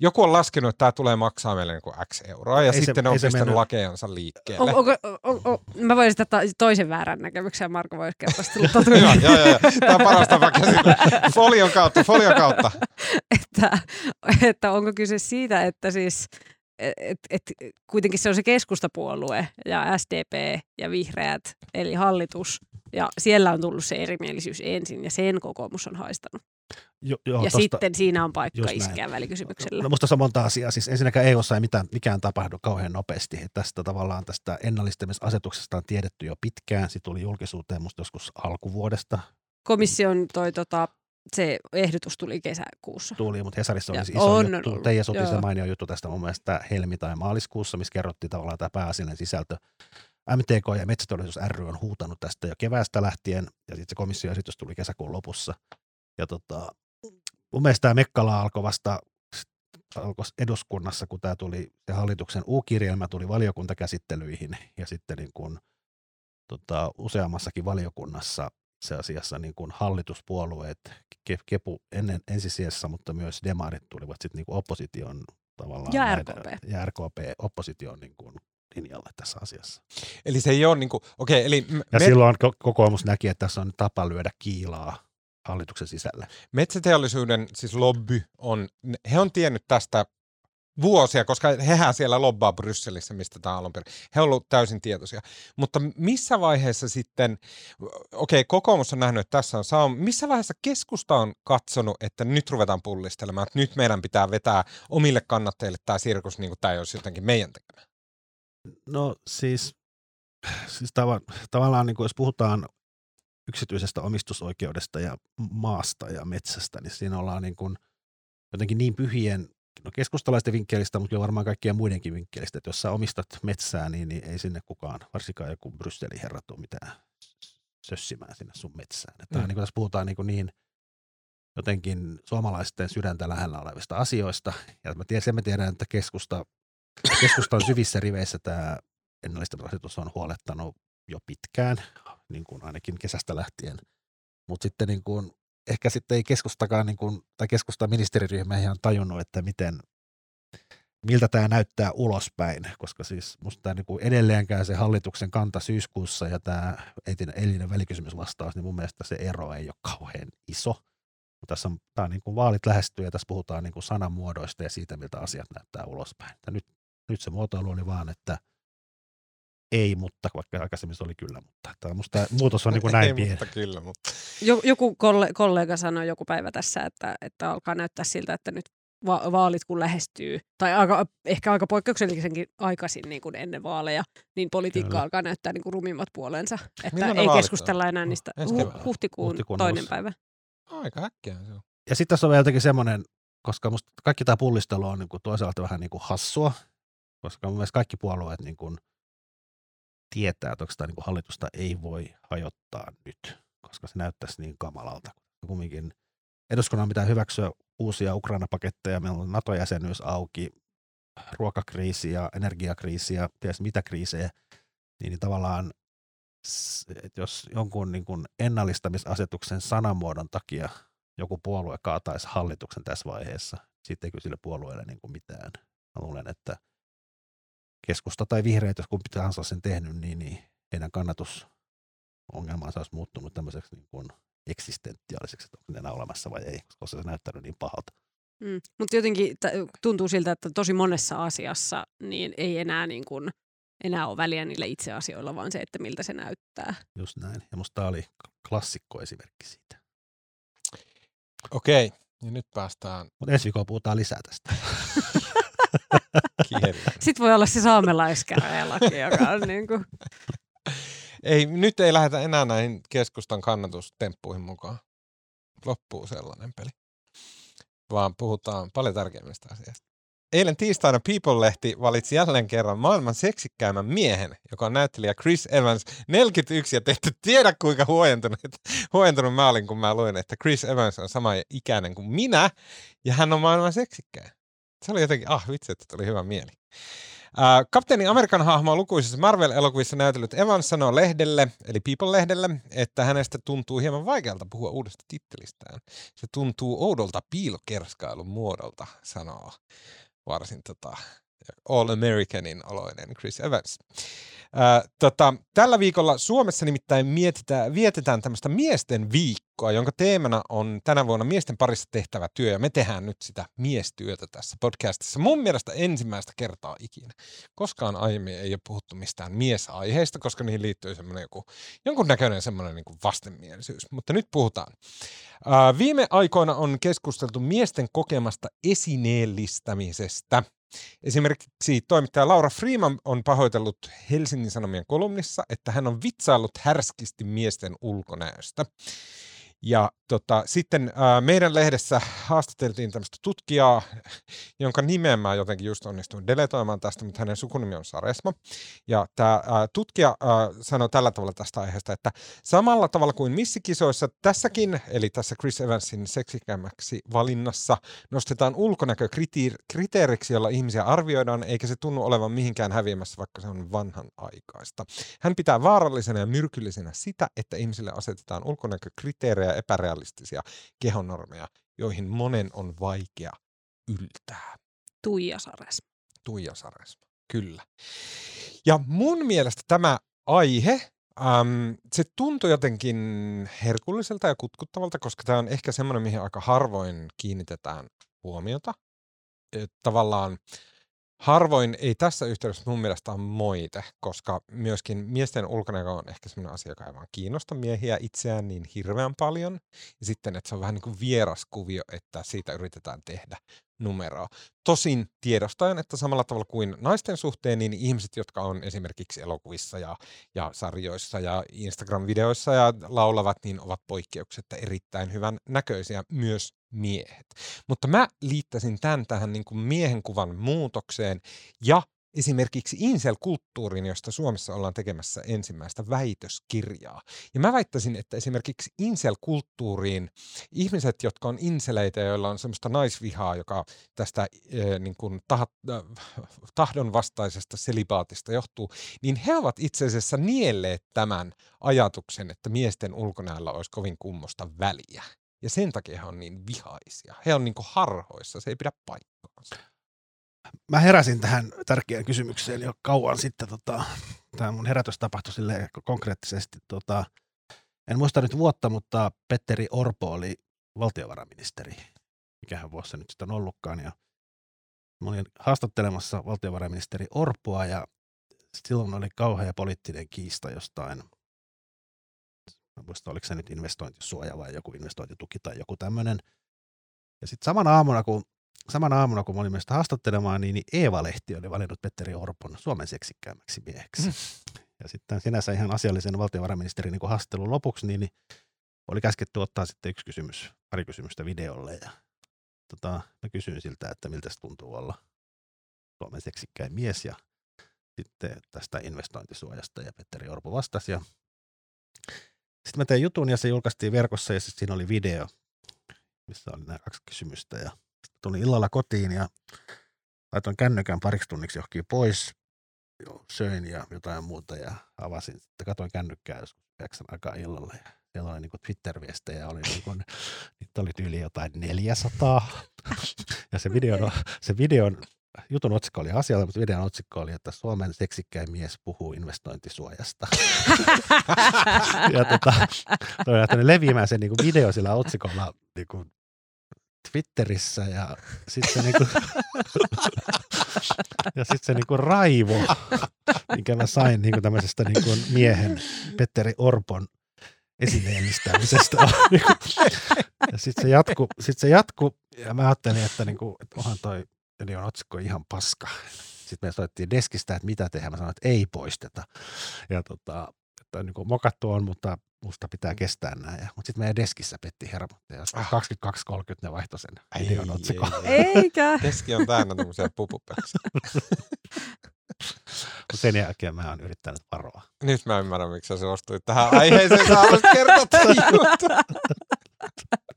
joku on laskenut, että tämä tulee maksaa meille niin kuin X euroa, ja ei sitten se, ne on pistänyt lakejansa liikkeelle. On, on, on, on, mä voisin sitä toisen väärän näkemyksen, Marko voisi kertoa sitä. <laughs> joo, joo, joo. Tämä on paras tapa Folion kautta, folion kautta. <laughs> että, että onko kyse siitä, että siis et, et, kuitenkin se on se keskustapuolue ja SDP ja vihreät, eli hallitus. Ja siellä on tullut se erimielisyys ensin ja sen kokoomus on haistanut. Jo, joo, ja tosta, sitten siinä on paikka iskeä välikysymyksellä. No musta se on monta asiaa. Siis ensinnäkään EUssa ei mitään, mikään tapahdu kauhean nopeasti. Tästä tavallaan tästä ennallistamisasetuksesta on tiedetty jo pitkään. Se tuli julkisuuteen musta joskus alkuvuodesta. Komission toi tota, se ehdotus tuli kesäkuussa. Tuli, mutta Hesarissa oli siis iso on juttu. ollut, Teija Sutisen joo. mainio juttu tästä mun mielestä helmi- tai maaliskuussa, missä kerrottiin tavallaan tämä pääasiallinen sisältö. MTK ja Metsäteollisuus ry on huutanut tästä jo keväästä lähtien, ja sitten se komission esitys tuli kesäkuun lopussa. Ja tota, mun mielestä tämä Mekkala alkoi vasta alkoi eduskunnassa, kun tämä tuli, se hallituksen U-kirjelmä tuli valiokuntakäsittelyihin, ja sitten niin kuin, tota, useammassakin valiokunnassa se asiassa niin kuin hallituspuolueet, Ke- Kepu ennen ensisijassa, mutta myös demarit tulivat sitten niin kuin opposition tavallaan. Ja näiden- RKP. Ja RKP opposition niin kuin linjalle tässä asiassa. Eli se ei ole niin kuin, okei, eli m- Ja me- silloin ko- kokoomus näki, että tässä on tapa lyödä kiilaa hallituksen sisälle. metsäteollisuuden siis lobby on, he on tiennyt tästä vuosia, koska hehän siellä lobbaa Brysselissä, mistä tämä alun perin. He ovat olleet täysin tietoisia. Mutta missä vaiheessa sitten, okei, kokoomus on nähnyt, että tässä on sauma. Missä vaiheessa keskusta on katsonut, että nyt ruvetaan pullistelemaan, että nyt meidän pitää vetää omille kannattajille tämä sirkus, niin kuin tämä ei olisi jotenkin meidän tekemä. No siis, siis tava, tavallaan niin kuin jos puhutaan yksityisestä omistusoikeudesta ja maasta ja metsästä, niin siinä ollaan niin kuin jotenkin niin pyhien no keskustalaisten vinkkelistä, mutta jo varmaan kaikkien muidenkin vinkkelistä, että jos sä omistat metsää, niin, niin ei sinne kukaan, varsinkaan joku Brysselin herrat ole mitään sössimään sinne sun metsään. Että mm. niin kuin tässä puhutaan niin, kuin niin jotenkin suomalaisten sydäntä lähellä olevista asioista. Ja mä tiedän, sen mä tiedän, että keskusta, keskustan syvissä riveissä tämä ennallistamisasetus on huolettanut jo pitkään, niin kuin ainakin kesästä lähtien. Mutta sitten niin kuin, ehkä sitten ei keskustakaan, niin kuin, tai keskustan ministeriryhmä ihan tajunnut, että miten, miltä tämä näyttää ulospäin, koska siis musta tämä niin kuin edelleenkään se hallituksen kanta syyskuussa ja tämä eilinen, välikysymysvastaus, niin mun mielestä se ero ei ole kauhean iso. Tässä on, tämä on niin kuin vaalit lähestyy ja tässä puhutaan niin kuin sanamuodoista ja siitä, miltä asiat näyttää ulospäin. Nyt, nyt se muotoilu oli vaan, että ei, mutta vaikka aikaisemmin se oli kyllä, mutta tämä musta muutos on <laughs> niin kuin näin ei, pieni. mutta kyllä, mutta Jo, joku kolle, kollega sanoi joku päivä tässä, että, että alkaa näyttää siltä, että nyt va- vaalit kun lähestyy, tai aika, ehkä aika poikkeuksellisenkin aikaisin niin kuin ennen vaaleja, niin politiikka Kyllä. alkaa näyttää niin kuin rumimmat puolensa. Että Milloin ei keskustella enää niistä Ensi hu- huhtikuun, Huhtikuun toinen alussa. päivä. aika äkkiä se on. Ja sitten tässä on vielä jotenkin semmoinen, koska musta kaikki tämä pullistelu on niin kuin toisaalta vähän niin kuin hassua, koska mun mielestä kaikki puolueet niin kuin tietää, että oikeastaan niin kuin hallitusta ei voi hajottaa nyt, koska se näyttäisi niin kamalalta. Kumminkin eduskunnan pitää hyväksyä uusia Ukraina-paketteja, meillä on NATO-jäsenyys auki, ruokakriisi ja energiakriisi ja ties mitä kriisejä, niin, niin tavallaan että jos jonkun niin kuin ennallistamisasetuksen sanamuodon takia joku puolue kaataisi hallituksen tässä vaiheessa, sitten ei kyllä sille puolueelle niin kuin mitään. Mä luulen, että keskusta tai vihreät, jos kumpi tahansa sen tehnyt, niin, niin heidän kannatusongelmansa olisi muuttunut tämmöiseksi niin kuin eksistentiaaliseksi, että onko ne enää olemassa vai ei, koska se on näyttänyt niin pahalta. Mm. Mutta jotenkin t- tuntuu siltä, että tosi monessa asiassa niin ei enää, niin kuin, enää ole väliä niillä itse asioilla, vaan se, että miltä se näyttää. Just näin. Ja musta tämä oli klassikko esimerkki siitä. Okei, ja nyt päästään Mutta ensi viikolla puhutaan lisää tästä. <laughs> Sitten voi olla se saamelaiskäräjälaki, joka on niin kuin, Ei, nyt ei lähdetä enää näihin keskustan kannatustemppuihin mukaan. Loppuu sellainen peli. Vaan puhutaan paljon tärkeimmistä asiasta. Eilen tiistaina People-lehti valitsi jälleen kerran maailman seksikkäimmän miehen, joka on näyttelijä Chris Evans, 41, ja te ette tiedä kuinka huojentunut, huojentunut mä olin, kun mä luin, että Chris Evans on sama ikäinen kuin minä, ja hän on maailman seksikkäin. Se oli jotenkin, ah vitsi, että tuli hyvä mieli. Äh, kapteeni Amerikan hahmo lukuisissa Marvel-elokuvissa näytellyt Evans sanoo lehdelle, eli People-lehdelle, että hänestä tuntuu hieman vaikealta puhua uudesta tittelistään. Se tuntuu oudolta piilokerskailun muodolta, sanoo varsin tota, All Americanin oloinen Chris Evans. Ää, tota, tällä viikolla Suomessa nimittäin mietitään, vietetään tämmöistä miesten viikkoa, jonka teemana on tänä vuonna miesten parissa tehtävä työ, ja me tehdään nyt sitä miestyötä tässä podcastissa. Mun mielestä ensimmäistä kertaa ikinä. Koskaan aiemmin ei ole puhuttu mistään miesaiheista, koska niihin liittyy semmoinen joku, jonkunnäköinen semmoinen niin vastenmielisyys, mutta nyt puhutaan. Ää, viime aikoina on keskusteltu miesten kokemasta esineellistämisestä – Esimerkiksi toimittaja Laura Freeman on pahoitellut Helsingin Sanomien kolumnissa, että hän on vitsaillut härskisti miesten ulkonäöstä. Ja tota, sitten ää, meidän lehdessä haastateltiin tämmöistä tutkijaa, jonka nimeä mä jotenkin just onnistuin deletoimaan tästä, mutta hänen sukunimi on Saresma. Ja tämä tutkija ää, sanoi tällä tavalla tästä aiheesta, että samalla tavalla kuin missikisoissa tässäkin, eli tässä Chris Evansin seksikämmäksi valinnassa, nostetaan ulkonäkö kriteeriksi, jolla ihmisiä arvioidaan, eikä se tunnu olevan mihinkään häviämässä, vaikka se on vanhan aikaista. Hän pitää vaarallisena ja myrkyllisenä sitä, että ihmisille asetetaan ulkonäkökriteerejä ja epärealistisia kehonnormeja, joihin monen on vaikea yltää. Tuija Sares. Tuija Sares, kyllä. Ja mun mielestä tämä aihe, äm, se tuntui jotenkin herkulliselta ja kutkuttavalta, koska tämä on ehkä semmoinen, mihin aika harvoin kiinnitetään huomiota. Et tavallaan Harvoin ei tässä yhteydessä mun mielestä ole moite, koska myöskin miesten ulkonäkö on ehkä sellainen asia, joka ei vaan kiinnosta miehiä itseään niin hirveän paljon. Ja sitten, että se on vähän niin kuin vieras kuvio, että siitä yritetään tehdä numeroa. Tosin tiedostaen, että samalla tavalla kuin naisten suhteen, niin ihmiset, jotka on esimerkiksi elokuvissa ja, ja sarjoissa ja Instagram-videoissa ja laulavat, niin ovat poikkeuksetta erittäin hyvän näköisiä myös miehet. Mutta mä liittäisin tämän tähän niin kuin miehen kuvan muutokseen ja esimerkiksi insel-kulttuuriin, josta Suomessa ollaan tekemässä ensimmäistä väitöskirjaa. Ja mä väittäisin, että esimerkiksi insel-kulttuuriin ihmiset, jotka on inseleitä, joilla on semmoista naisvihaa, joka tästä niin kuin tahat, tahdonvastaisesta selibaatista johtuu, niin he ovat itse asiassa nielleet tämän ajatuksen, että miesten ulkonäöllä olisi kovin kummosta väliä. Ja sen takia he on niin vihaisia. He on niin kuin harhoissa, se ei pidä paikkaansa. Mä heräsin tähän tärkeään kysymykseen jo kauan sitten. Tota, tämä mun herätys tapahtui sille konkreettisesti. Tota, en muista nyt vuotta, mutta Petteri Orpo oli valtiovarainministeri. Mikähän vuosi nyt sitten on ollutkaan. Ja mä olin haastattelemassa valtiovarainministeri Orpoa ja silloin oli kauhea poliittinen kiista jostain – Mä muista, oliko se nyt investointisuoja vai joku investointituki tai joku tämmöinen. Ja sitten samana aamuna, kun samana aamuna, kun mä olin mielestä haastattelemaan, niin, niin Eeva-lehti oli valinnut Petteri Orpon Suomen seksikkäämmäksi mieheksi. Mm. Ja sitten sinänsä ihan asiallisen valtiovarainministerin niin haastattelun lopuksi, niin, niin oli käsketty ottaa sitten yksi kysymys, pari kysymystä videolle. Ja tota, mä kysyin siltä, että miltä se tuntuu olla Suomen seksikkäin mies ja sitten tästä investointisuojasta ja Petteri Orpo vastasi. Ja sitten mä tein jutun ja se julkaistiin verkossa ja siinä oli video, missä oli nämä kaksi kysymystä. Ja tulin illalla kotiin ja laitoin kännykän pariksi tunniksi johonkin pois. Jo, söin ja jotain muuta ja avasin. Sitten katoin kännykkää joskus yhdeksän aikaa illalla ja siellä oli niin Twitter-viestejä, oli niin kuin, niitä oli tyyli jotain 400. ja se videon, se videon jutun otsikko oli asialla, mutta videon otsikko oli, että Suomen seksikkäin mies puhuu investointisuojasta. ja tota, toi lähtenyt leviämään se niin video sillä otsikolla niin kuin Twitterissä ja sitten se, niinku, <laughs> ja sit se niinku raivo, minkä mä sain niinku tämmöisestä niinku miehen Petteri Orpon esineellistämisestä. Ja sitten se jatku, sit se jatku, ja mä ajattelin, että, niinku, että onhan toi Eli on otsikko ihan paska. Sitten me soittiin deskistä, että mitä tehdään. Mä sanoin, että ei poisteta. Ja tota, että niin kuin mokattu on, mutta musta pitää kestää näin. Mutta sitten meidän deskissä petti hermot. Ja ah. 22.30 ne vaihtoi sen videon otsikon. Eikä. Deski on täynnä tämmöisiä pupupeksia. <laughs> sen jälkeen mä oon yrittänyt varoa. Nyt mä ymmärrän, miksi sä suostuit tähän aiheeseen. Sä haluaisit kertoa tämän <laughs>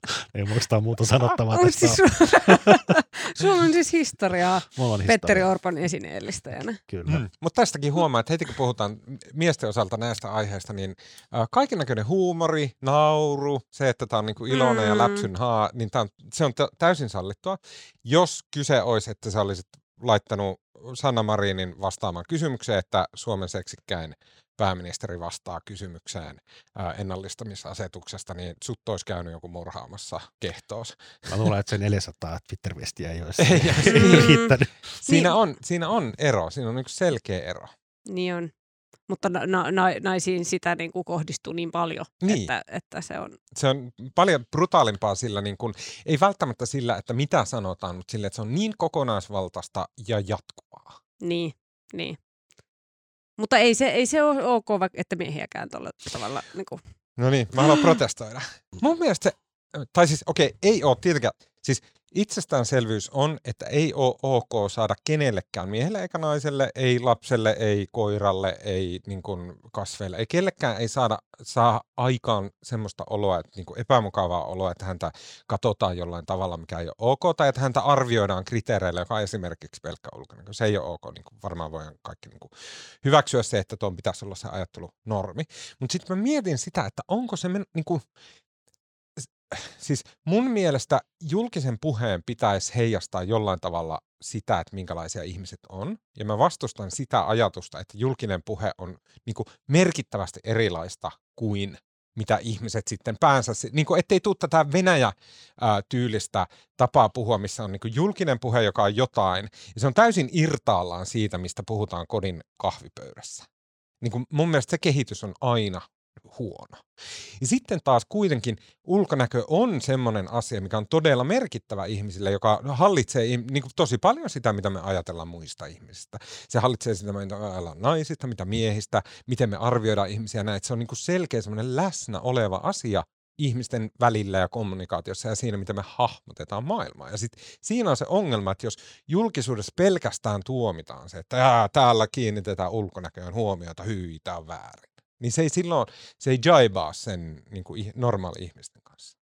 <laughs> Ei muista muuta sanottavaa tästä. Siis <laughs> Sulla on siis historiaa <laughs> on Petteri Orpan esineellistäjänä. Kyllä. Mm. Mutta tästäkin huomaa, että heti kun puhutaan miesten osalta näistä aiheista, niin äh, kaikennäköinen huumori, nauru, se, että tämä on niinku iloinen mm. ja läpsyn haa, niin on, se on t- täysin sallittua. Jos kyse olisi, että sä olisit laittanut Sanna Marinin vastaamaan kysymykseen, että Suomen seksikkäin pääministeri vastaa kysymykseen ää, ennallistamisasetuksesta, niin sut olisi käynyt joku murhaamassa kehtoos. Mä luulen, että se 400 Twitter-viestiä ei olisi <laughs> Ei, <laughs> riittänyt. Siinä on, siinä on ero, siinä on yksi selkeä ero. Niin on. Mutta na- na- na- naisiin sitä niin kuin kohdistuu niin paljon, Niin. että, että se on... Se on paljon brutaalimpaa sillä, niin kuin, ei välttämättä sillä, että mitä sanotaan, mutta sillä, että se on niin kokonaisvaltaista ja jatkuvaa. Niin, niin. Mutta ei se, ei se ole ok, että miehiäkään tuolla tavalla. Niin kuin. No niin, mä haluan protestoida. Mun mielestä se, tai siis okei, okay, ei ole tietenkään, siis itsestäänselvyys on, että ei ole ok saada kenellekään, miehelle eikä naiselle, ei lapselle, ei koiralle, ei niin kuin kasveille, ei kellekään ei saada saa aikaan semmoista oloa, että niin kuin epämukavaa oloa, että häntä katsotaan jollain tavalla, mikä ei ole ok, tai että häntä arvioidaan kriteereillä, joka on esimerkiksi pelkkä ulkonäkö. Se ei ole ok, niin kuin varmaan voidaan kaikki niin kuin hyväksyä se, että tuon pitäisi olla se ajattelunormi. Mutta sitten mä mietin sitä, että onko se niin kuin, siis mun mielestä julkisen puheen pitäisi heijastaa jollain tavalla sitä, että minkälaisia ihmiset on. Ja mä vastustan sitä ajatusta, että julkinen puhe on niin kuin merkittävästi erilaista kuin mitä ihmiset sitten päänsä, niin kuin ettei tule tätä Venäjä-tyylistä tapaa puhua, missä on niin julkinen puhe, joka on jotain, ja se on täysin irtaallaan siitä, mistä puhutaan kodin kahvipöydässä. Niin kuin mun mielestä se kehitys on aina huono. Ja sitten taas kuitenkin ulkonäkö on semmoinen asia, mikä on todella merkittävä ihmisille, joka hallitsee niin kuin tosi paljon sitä, mitä me ajatellaan muista ihmisistä. Se hallitsee sitä, mitä me ajatellaan naisista, mitä miehistä, miten me arvioidaan ihmisiä näin. Se on niin kuin selkeä semmoinen läsnä oleva asia ihmisten välillä ja kommunikaatiossa ja siinä, miten me hahmotetaan maailmaa. Ja sitten siinä on se ongelma, että jos julkisuudessa pelkästään tuomitaan se, että täällä kiinnitetään ulkonäköön huomiota, hyi, tämä on väärin niin se ei silloin, se ei jaibaa sen niin kuin normaali ihmisten kanssa.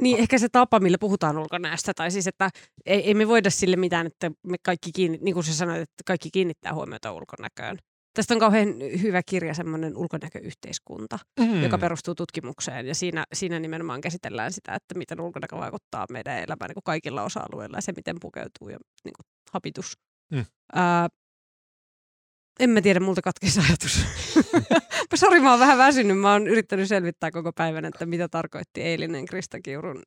Niin, ehkä se tapa, millä puhutaan ulkonäöstä, tai siis, että ei, ei me voida sille mitään, että me kaikki kiinni, niin kuin sä sanoit, että kaikki kiinnittää huomiota ulkonäköön. Tästä on kauhean hyvä kirja, semmoinen ulkonäköyhteiskunta, mm. joka perustuu tutkimukseen, ja siinä, siinä nimenomaan käsitellään sitä, että miten ulkonäkö vaikuttaa meidän elämään niin kuin kaikilla osa-alueilla, ja se, miten pukeutuu ja niin kuin, habitus. Mm. Ää, en mä tiedä, multa katkesi ajatus. <laughs> Sori, mä oon vähän väsynyt. Mä oon yrittänyt selvittää koko päivän, että mitä tarkoitti eilinen Krista Kiurun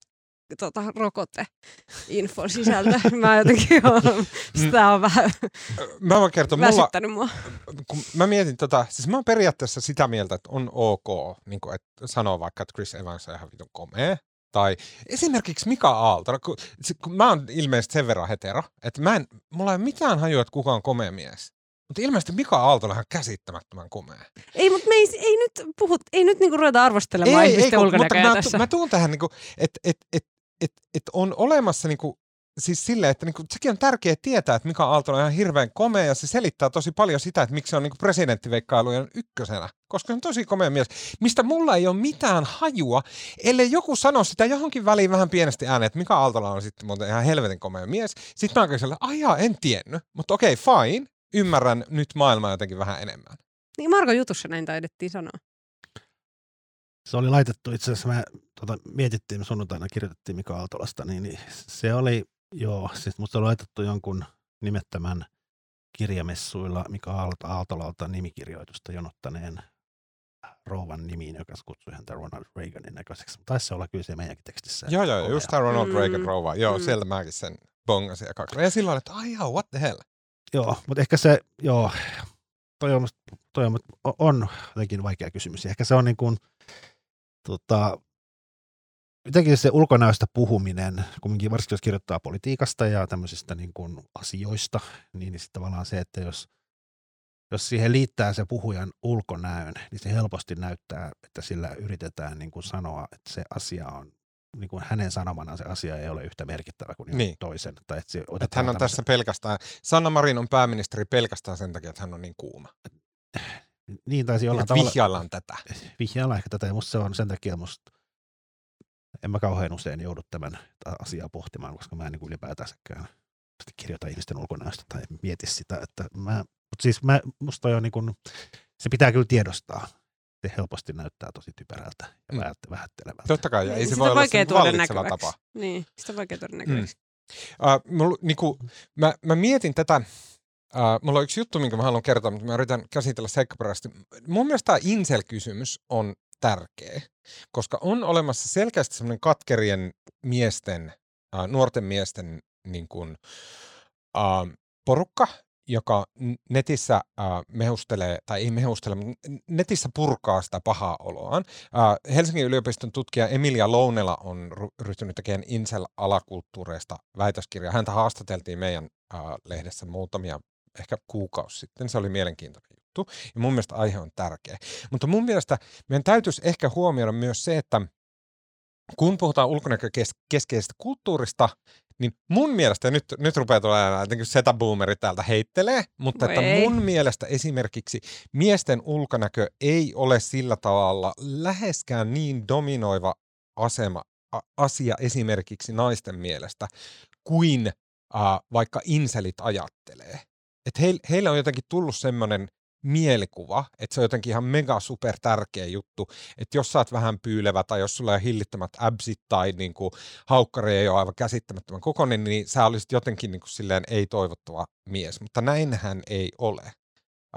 tota, rokote-infon sisältö. <laughs> Mä jotenkin oon, sitä on vähän mä voin kertoa, väsyttänyt mulla, mua. Kun mä mietin tota, siis mä oon periaatteessa sitä mieltä, että on ok, niin kuin, että sanoo vaikka, että Chris Evans on ihan vitun komea. Tai esimerkiksi Mika Aalto, kun, kun mä oon ilmeisesti sen verran hetero, että mä en, mulla ei ole mitään hajua, että kuka on komea mies. Mutta ilmeisesti Mika Aalto on käsittämättömän komea. Ei, mutta me ei, ei nyt puhut, ei nyt niinku ruveta arvostelemaan ei, ihmisten ei, ulkonäköä mutta tässä. Mä, mä tuun tähän, niinku, että et, et, et, et on olemassa niinku, siis silleen, että niinku, sekin on tärkeää tietää, että Mika Aalto on ihan hirveän komea ja se selittää tosi paljon sitä, että miksi se on niinku presidenttiveikkailujen ykkösenä, koska se on tosi komea mies, mistä mulla ei ole mitään hajua, ellei joku sano sitä johonkin väliin vähän pienesti ääneen, että Mika Aaltola on sitten muuten ihan helvetin komea mies. Sitten mä oon kyllä ajaa, en tiennyt, mutta okei, okay, fine, ymmärrän nyt maailmaa jotenkin vähän enemmän. Niin Marko jutussa näin taidettiin sanoa. Se oli laitettu, itse asiassa me tota, mietittiin, me sunnuntaina kirjoitettiin Mika Aaltolasta, niin, niin se oli, joo, siis musta oli laitettu jonkun nimettömän kirjamessuilla Mika Aaltolalta nimikirjoitusta jonottaneen rouvan nimiin, joka kutsui häntä Ronald Reaganin näköiseksi. Taisi se olla kyllä se meidänkin tekstissä. Joo, joo, just tämä Ronald Reagan Mm. rouva. Joo, Mm. sieltä mäkin sen bongasin ja kaksi. Ja silloin, että ai what the hell. Joo, mutta ehkä se, joo, toi on, toi on, on jotenkin vaikea kysymys. Ehkä se on niin kuin, tota, jotenkin se ulkonäöstä puhuminen, kumminkin varsinkin jos kirjoittaa politiikasta ja tämmöisistä niin kuin asioista, niin, niin sitten tavallaan se, että jos, jos siihen liittää se puhujan ulkonäön, niin se helposti näyttää, että sillä yritetään niin kuin sanoa, että se asia on, niin kuin hänen sanomanaan se asia ei ole yhtä merkittävä kuin Niin. toisen. Tai että, se Että hän on tämmöisen- tässä pelkästään, Sanna Marin on pääministeri pelkästään sen takia, että hän on niin kuuma. Niin taisi Että tavalla. vihjaillaan tätä. vihjailla ehkä tätä, ja musta se on sen takia musta, en mä kauhean usein joudu tämän asiaa pohtimaan, koska mä en niin ylipäätänsäkään kirjoita ihmisten ulkonäöstä tai mieti sitä, että mä, mutta siis mä, musta on niin kuin, se pitää kyllä tiedostaa. Se helposti näyttää tosi typerältä ja Mm. mm. vähättelevältä. Totta kai, ja ei Niin, se sitä voi on olla vaikea se tuoda vallitseva näkyväksi. tapa. Niin, sitä on vaikea tuoda näkyväksi. Uh, mulla, niinku, mä, mä mietin tätä, Uh, mulla on yksi juttu, minkä mä haluan kertoa, mutta mä yritän käsitellä seikkaperäisesti. Mun mielestä tämä Insel-kysymys on tärkeä, koska on olemassa selkeästi semmoinen katkerien miesten, uh, nuorten miesten niin kuin, uh, porukka, joka netissä äh, mehustelee, tai ei mehustele, mutta netissä purkaa sitä pahaa oloaan. Äh, Helsingin yliopiston tutkija Emilia Lounela on ryhtynyt tekemään Incel-alakulttuureista väitöskirjaa. Häntä haastateltiin meidän äh, lehdessä muutamia, ehkä kuukausi sitten. Se oli mielenkiintoinen juttu. Ja mun mielestä aihe on tärkeä. Mutta mun mielestä meidän täytyisi ehkä huomioida myös se, että kun puhutaan ulkonäkökeskeisestä kulttuurista, niin mun mielestä, nyt, nyt rupeaa tulemaan jotenkin setaboomeri täältä heittelee, mutta että mun mielestä esimerkiksi miesten ulkonäkö ei ole sillä tavalla läheskään niin dominoiva asema, a, asia esimerkiksi naisten mielestä kuin a, vaikka inselit ajattelee. Et heille, heille on jotenkin tullut semmoinen mielikuva, että se on jotenkin ihan mega super tärkeä juttu, että jos sä oot vähän pyylevä tai jos sulla on hillittämät absit tai niin kuin, haukkari ei ole aivan käsittämättömän kokoinen, niin sä olisit jotenkin niin kuin, silleen ei-toivottava mies, mutta näinhän ei ole.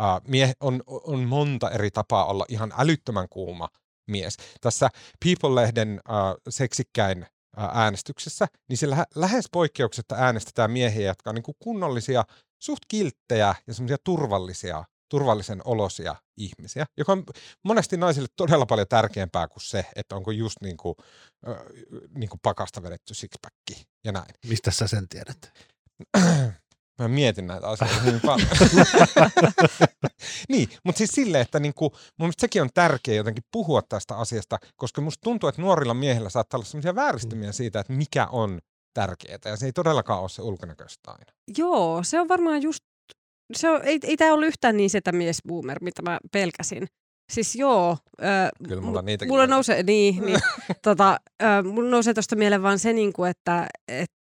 Uh, mie- on, on monta eri tapaa olla ihan älyttömän kuuma mies. Tässä People-lehden uh, seksikkäin äänestyksessä, niin siellä lähes poikkeuksetta äänestetään miehiä, jotka on niin kuin kunnollisia, suht kilttejä ja semmoisia turvallisia turvallisen olosia ihmisiä, joka on monesti naisille todella paljon tärkeämpää kuin se, että onko just niin kuin, äh, niin kuin pakasta vedetty sixpacki ja näin. Mistä sä sen tiedät? <clears throat> Mä mietin näitä asioita hyvin paljon. <laughs> niin, mutta siis silleen, että niinku, mun mielestä sekin on tärkeää jotenkin puhua tästä asiasta, koska musta tuntuu, että nuorilla miehillä saattaa olla sellaisia vääristymiä mm. siitä, että mikä on tärkeää, ja se ei todellakaan ole se ulkonäköistä aina. Joo, se on varmaan just se on, ei, ei tämä ollut yhtään niin boomer, mitä mä pelkäsin. Siis joo. Äh, Kyllä mulla niitäkin mulla nousee, niin, niin, <laughs> tota, äh, mulla nousee tuosta mieleen vaan se, niin kuin, että, että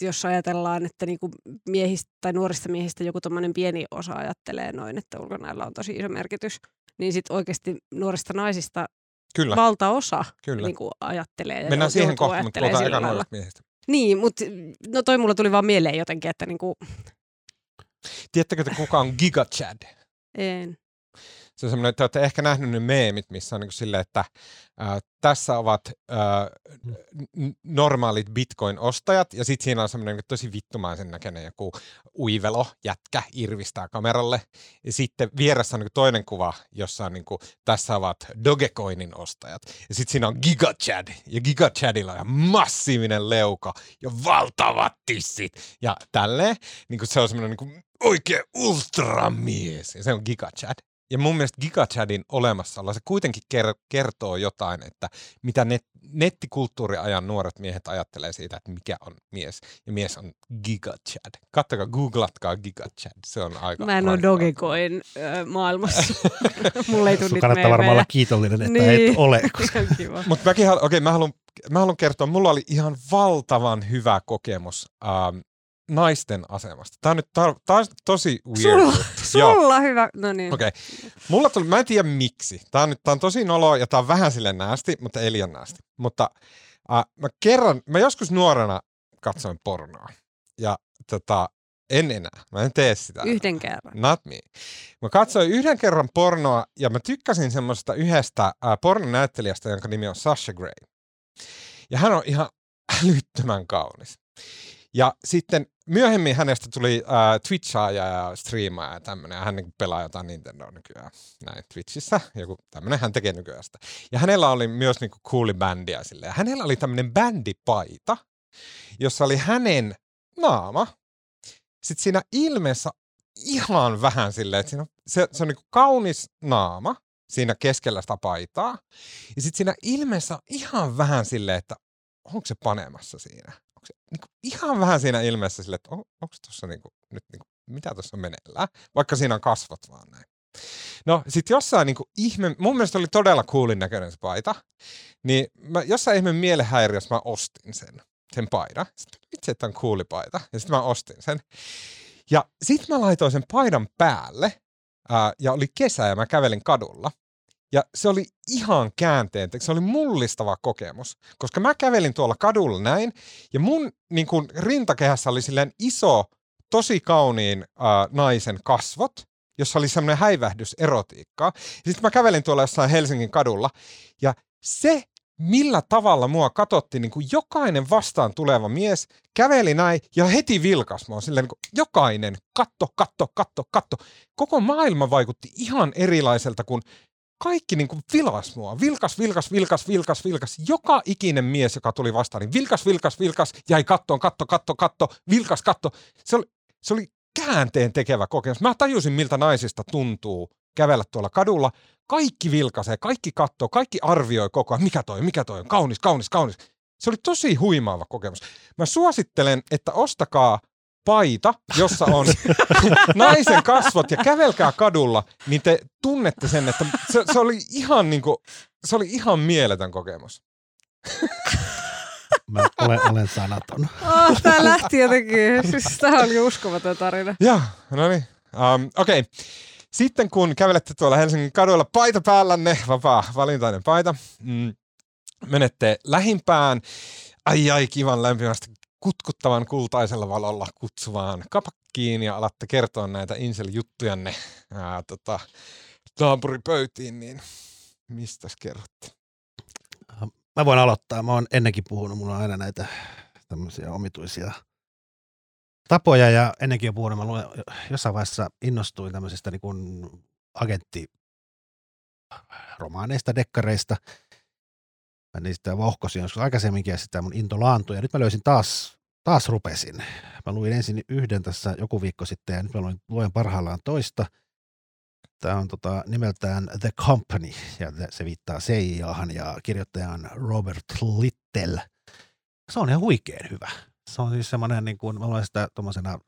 jos ajatellaan, että niin kuin miehistä tai nuorista miehistä joku tuommoinen pieni osa ajattelee noin, että ulkonäöllä on tosi iso merkitys, niin sitten oikeasti nuorista naisista Kyllä. valtaosa Kyllä. Niin kuin ajattelee. Ja Mennään siihen kohtaan, mutta puhutaan eka miehistä. Niin, mutta no toi mulla tuli vaan mieleen jotenkin, että niin kuin, Tiedättekö te kuka on Giga Chad? En. Se on semmoinen, että olette ehkä nähnyt ne meemit, missä on niin silleen, että äh, tässä ovat äh, normaalit bitcoin-ostajat, ja sitten siinä on semmoinen niin tosi vittumaisen näköinen joku uivelo, jätkä, irvistää kameralle. Ja sitten vieressä on niin toinen kuva, jossa on niin kuin, tässä ovat Dogecoinin ostajat. Ja sitten siinä on Giga Chad, ja Giga Chadilla on massiivinen leuka ja valtavat tissit. Ja tälleen, niin kuin se on semmoinen niin oikein ultramies, ja se on Giga Chad. Ja mun mielestä GigaChadin olemassaolo, se kuitenkin kertoo jotain, että mitä net, nettikulttuuriajan nuoret miehet ajattelee siitä, että mikä on mies. Ja mies on GigaChad. Kattokaa, googlatkaa GigaChad. Se on aika Mä en ole Dogecoin maailmassa. <laughs> Mulle ei tule kannattaa varmaan olla kiitollinen, että niin. et ole. <laughs> Mutta mäkin haluan, okay, mä haluan, mä haluan kertoa, mulla oli ihan valtavan hyvä kokemus ähm, naisten asemasta. Tämä on nyt tar- taas tosi weird. Sulla, <laughs> sulla hyvä. No niin. Okei. Okay. Mulla tuli, mä en tiedä miksi. Tämä on nyt tämä on tosi nolo ja tämä on vähän sille näästi, mutta ei liian näästi. Mutta äh, mä kerran, mä joskus nuorena katsoin pornoa. Ja tota, en enää. Mä en tee sitä. Yhden kerran. Not me. Mä katsoin yhden kerran pornoa ja mä tykkäsin semmoista yhdestä äh, pornonäyttelijästä, jonka nimi on Sasha Grey. Ja hän on ihan älyttömän kaunis. Ja sitten myöhemmin hänestä tuli äh, Twitchaaja ja striimaaja ja tämmöinen. Hän niin pelaa jotain Nintendo nykyään näin Twitchissä. Joku tämmöinen hän tekee nykyään sitä. Ja hänellä oli myös niin cooli bändiä sille. Ja hänellä oli tämmöinen bändipaita, jossa oli hänen naama. Sitten siinä ilmeessä ihan vähän silleen, että siinä se, se on niin kaunis naama siinä keskellä sitä paitaa. Ja sitten siinä ilmeessä ihan vähän silleen, että onko se panemassa siinä onko niin ihan vähän siinä ilmeessä sille, että on, onko tuossa niin nyt niin kuin, mitä tuossa meneillään, vaikka siinä on kasvot vaan näin. No sit jossain niin kuin, ihme, mun mielestä oli todella coolin näköinen se paita, niin mä jossain ihme mielenhäiriössä mä ostin sen, sen paidan. Sitten itse, että on cooli paita, ja sitten mä ostin sen. Ja sitten mä laitoin sen paidan päälle, ää, ja oli kesä ja mä kävelin kadulla. Ja se oli ihan käänteen, se oli mullistava kokemus, koska mä kävelin tuolla kadulla näin, ja mun niin kuin, rintakehässä oli silleen iso tosi kauniin äh, naisen kasvot, jossa oli semmoinen häivähdys erotiikkaa. Sitten mä kävelin tuolla jossain Helsingin kadulla ja se, millä tavalla mua katotti niin kuin jokainen vastaan tuleva mies, käveli näin ja heti vilkas mua silleen niin kuin jokainen, katto, katto, katto, katto. Koko maailma vaikutti ihan erilaiselta kuin kaikki niin kuin vilas mua. Vilkas, vilkas, vilkas, vilkas, vilkas. Joka ikinen mies, joka tuli vastaan, niin vilkas, vilkas, vilkas, jäi kattoon, katto, katto, katto, vilkas, katto. Se oli, se oli käänteen tekevä kokemus. Mä tajusin, miltä naisista tuntuu kävellä tuolla kadulla. Kaikki vilkaisee, kaikki katsoo, kaikki arvioi koko ajan, mikä toi, mikä toi on, kaunis, kaunis, kaunis. Se oli tosi huimaava kokemus. Mä suosittelen, että ostakaa paita, jossa on <laughs> naisen kasvot ja kävelkää kadulla, niin te tunnette sen, että se, se oli ihan niinku, se oli ihan mieletön kokemus. Mä olen, olen sanaton. Oh, tää lähti jotenkin. Siis tää oli uskomaton tarina. Joo, no niin. Um, Okei. Okay. Sitten kun kävelette tuolla Helsingin kaduilla paita päällänne, vapaa valintainen paita, mm, menette lähimpään, ai ai kivan lämpimästi kutkuttavan kultaisella valolla kutsuvaan kapakkiin ja alatte kertoa näitä Insel-juttujanne ää, tota, naapuripöytiin, niin mistä kerrotte? Mä voin aloittaa. Mä oon ennenkin puhunut, mulla on aina näitä tämmöisiä omituisia tapoja ja ennenkin jo puhunut. Mä luen, jossain vaiheessa innostuin tämmöisistä niin agentti romaaneista, dekkareista. Mä niistä vauhkosin joskus aikaisemminkin ja sitä mun into laantui. Ja nyt mä löysin taas, taas rupesin. Mä luin ensin yhden tässä joku viikko sitten ja nyt mä luen, luen parhaillaan toista. Tämä on tota, nimeltään The Company ja se viittaa CIAhan ja kirjoittajan Robert Little. Se on ihan huikean hyvä. Se on siis semmoinen, niin kuin, mä luen sitä tuommoisena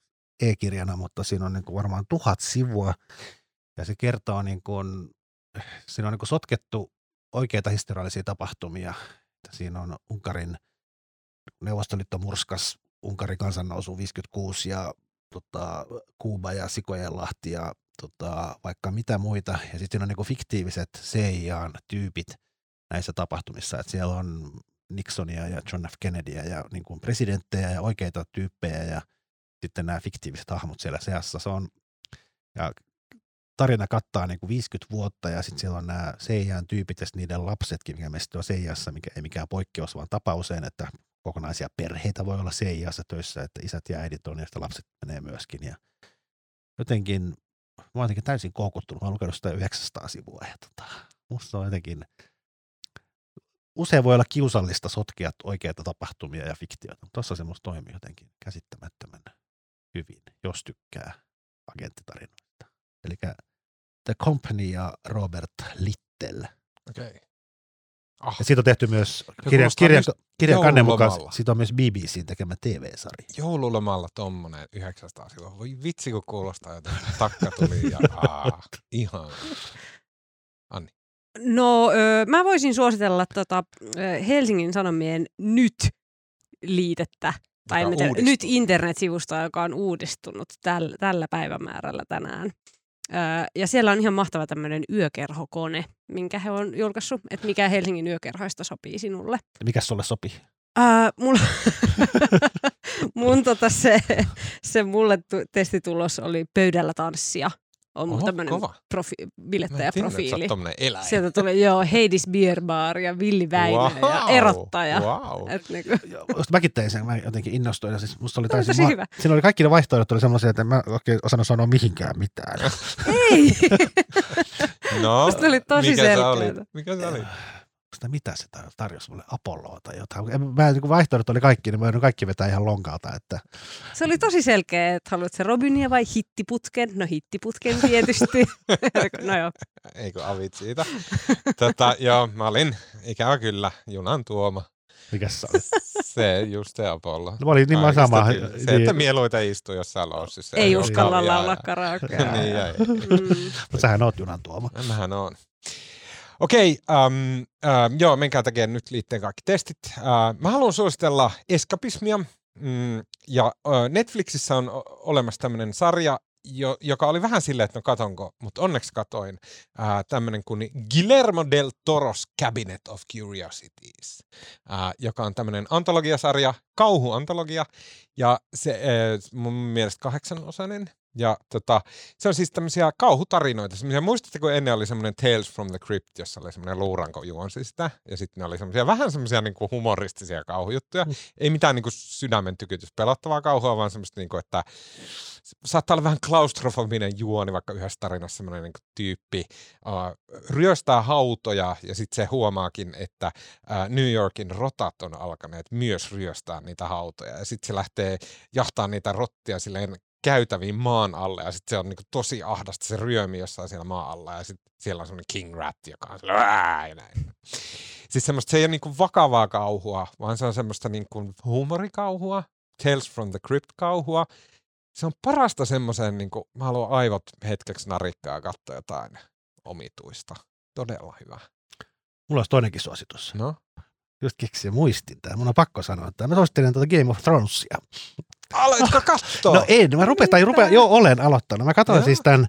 e-kirjana, mutta siinä on niin kuin varmaan tuhat sivua ja se kertoo niin kuin, siinä on niin kuin sotkettu oikeita historiallisia tapahtumia. Siinä on Unkarin Neuvostoliitto murskas Unkarin kansannousu 56 ja tota, Kuuba ja Sikojenlahti ja tota, vaikka mitä muita. Ja sitten on niinku fiktiiviset CIA-tyypit näissä tapahtumissa. Et siellä on Nixonia ja John F. Kennedyä ja niinku presidenttejä ja oikeita tyyppejä ja sitten nämä fiktiiviset hahmot siellä seassa. Se on, ja tarina kattaa niin kuin 50 vuotta ja sitten siellä on nämä Seijan tyypit ja niiden lapsetkin, mikä meistä on Seijassa, mikä ei mikään poikkeus, vaan tapauseen, että kokonaisia perheitä voi olla Seijassa töissä, että isät ja äidit on sitten lapset menee myöskin. Ja jotenkin, mä oon jotenkin täysin koukuttunut, mä oon lukenut sitä 900 sivua ja tota, musta on jotenkin, usein voi olla kiusallista sotkea oikeita tapahtumia ja fiktiota, mutta tuossa musta toimii jotenkin käsittämättömän hyvin, jos tykkää agenttitarinoita. Eli The Company ja Robert Little. Okei. Okay. Oh. Ja siitä on tehty myös kirjan, kirjan, kirjan kannen mukaan, siitä on myös BBCin tekemä TV-sarja. Joululomalla tommonen 900 sivua. Voi vitsi, kun kuulostaa jotenkin. <laughs> Takka tuli ja aa, ihan. Anni. No, ö, mä voisin suositella tota, Helsingin Sanomien nyt liitettä tai nyt internetsivustoa, joka on uudistunut täl, tällä päivämäärällä tänään. Ja siellä on ihan mahtava tämmöinen yökerhokone, minkä he on julkaissut, että mikä Helsingin yökerhoista sopii sinulle. Mikä sulle sopii? Öö, mulla, <laughs> mun tota se, se mulle testitulos oli pöydällä tanssia on Oho, tämmöinen profi- bilettäjäprofiili. Sieltä tuli joo Heidis Beer Bar ja Villi Väinö wow, ja Erottaja. Wow. Et niinku. Mäkin tein sen, mä jotenkin innostuin. Ja siis musta oli täysin tosi ma- hyvä. Siinä oli kaikki ne vaihtoehdot oli sellaisia, että mä oikein osannut sanoa mihinkään mitään. Ei! no, musta oli tosi mikä selkeä. Mikä se oli? Sitä, mitä se tarjosi mulle, Apolloa tai jotain. Mä, niin vaihtoehdot oli kaikki, niin mä joudun kaikki vetää ihan lonkalta. Että... Se oli tosi selkeä, että haluat se Robinia vai hittiputken? No hittiputken tietysti. <laughs> no joo. Eikö avit siitä? Tätä, joo, mä olin ikävä kyllä junan tuoma. Mikäs se oli? Se just se Apollo. No, oli niin sama. Se, niin. että mieluita istuu jossain lossissa. Ei uskalla laulaa karaokea. niin, ei. Mm. Mutta sähän oot junan tuoma. Mähän oon. Okei, um, uh, joo, menkää tekemään nyt liitteen kaikki testit. Uh, mä haluan suositella eskapismia. Mm, ja uh, Netflixissä on olemassa tämmöinen sarja, jo, joka oli vähän silleen, että no katonko, mutta onneksi katoin, ää, tämmönen kuin Guillermo del Toros Cabinet of Curiosities, ää, joka on tämmöinen antologiasarja, kauhuantologia, ja se ää, mun mielestä kahdeksanosainen, ja tota, se on siis tämmöisiä kauhutarinoita. Semmoisia, muistatteko ennen oli semmoinen Tales from the Crypt, jossa oli semmoinen luuranko juonsi sitä. Ja sitten ne oli semmoisia vähän semmoisia niinku humoristisia kauhujuttuja. Mm. Ei mitään niinku sydämen tykytys pelottavaa kauhua, vaan semmoista, niinku, että saattaa olla vähän klaustrofobinen juoni, vaikka yhdessä tarinassa semmoinen niinku tyyppi uh, ryöstää hautoja ja sitten se huomaakin, että uh, New Yorkin rotat on alkaneet myös ryöstää niitä hautoja. Ja sitten se lähtee jahtaa niitä rottia silleen käytäviin maan alle ja sitten se on niinku tosi ahdasta se ryömi jossain siellä maan alla ja sitten siellä on semmoinen king rat, joka on ja näin. Siis semmoista, se ei ole niinku vakavaa kauhua, vaan se on semmoista niinku huumorikauhua, Tales from the Crypt-kauhua. Se on parasta semmoisen, niinku, mä haluan aivot hetkeksi narikkaa ja katsoa jotain omituista. Todella hyvä. Mulla olisi toinenkin suositus. No? Just keksin muistin tämän. Mun on pakko sanoa, että mä suosittelen tuota Game of Thronesia. Aloitko katsoa? No en, mä rupean, tai rupean, joo olen aloittanut. Mä katsoin siis tämän,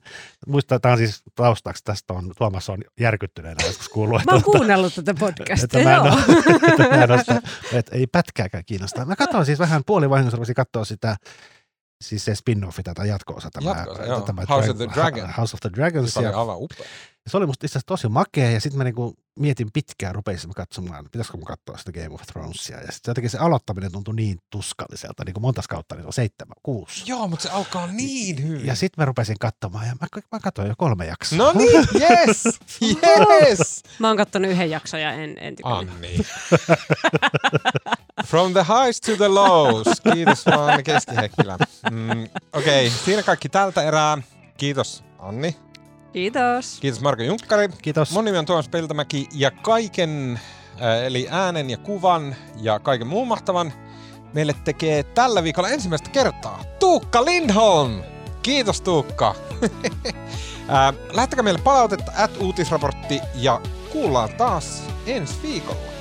muista, tämä on siis taustaksi, tästä on, Tuomas on järkyttyneenä joskus kuullut. Mä oon kuunnellut tätä podcastia, että mä en ole, <laughs> että, mä en ole että ei pätkääkään kiinnostaa. Mä katsoin siis vähän puolivahingossa, rupesin katsoa sitä siis se spin-offi tai jatko-osa. Tämä, jatko tämä House of the Dragon. House of the Dragons. Se oli aivan upea. Se oli musta itse tosi makea ja sitten mä niinku mietin pitkään, rupesin katsomaan, pitäisikö mun katsoa sitä Game of Thronesia. Ja sitten jotenkin se aloittaminen tuntui niin tuskalliselta, niin kuin monta kautta, niin se on seitsemän, kuusi. Joo, mutta se alkaa niin hyvin. Ja sitten mä rupesin katsomaan ja mä, mä katsoin jo kolme jaksoa. No niin, <laughs> yes, yes. mä oon katsonut yhden jakson ja en, en tykännyt. Anni. From the highs to the lows. Kiitos vaan Keskihäkkilä. Mm, Okei, okay, siinä kaikki tältä erää. Kiitos Anni. Kiitos. Kiitos Marko Junkkari. Kiitos. Mun nimi on Tuomas Peltomäki ja kaiken, eli äänen ja kuvan ja kaiken muun mahtavan meille tekee tällä viikolla ensimmäistä kertaa Tuukka Lindholm. Kiitos Tuukka. <laughs> äh, lähettäkää meille palautetta at uutisraportti ja kuullaan taas ensi viikolla.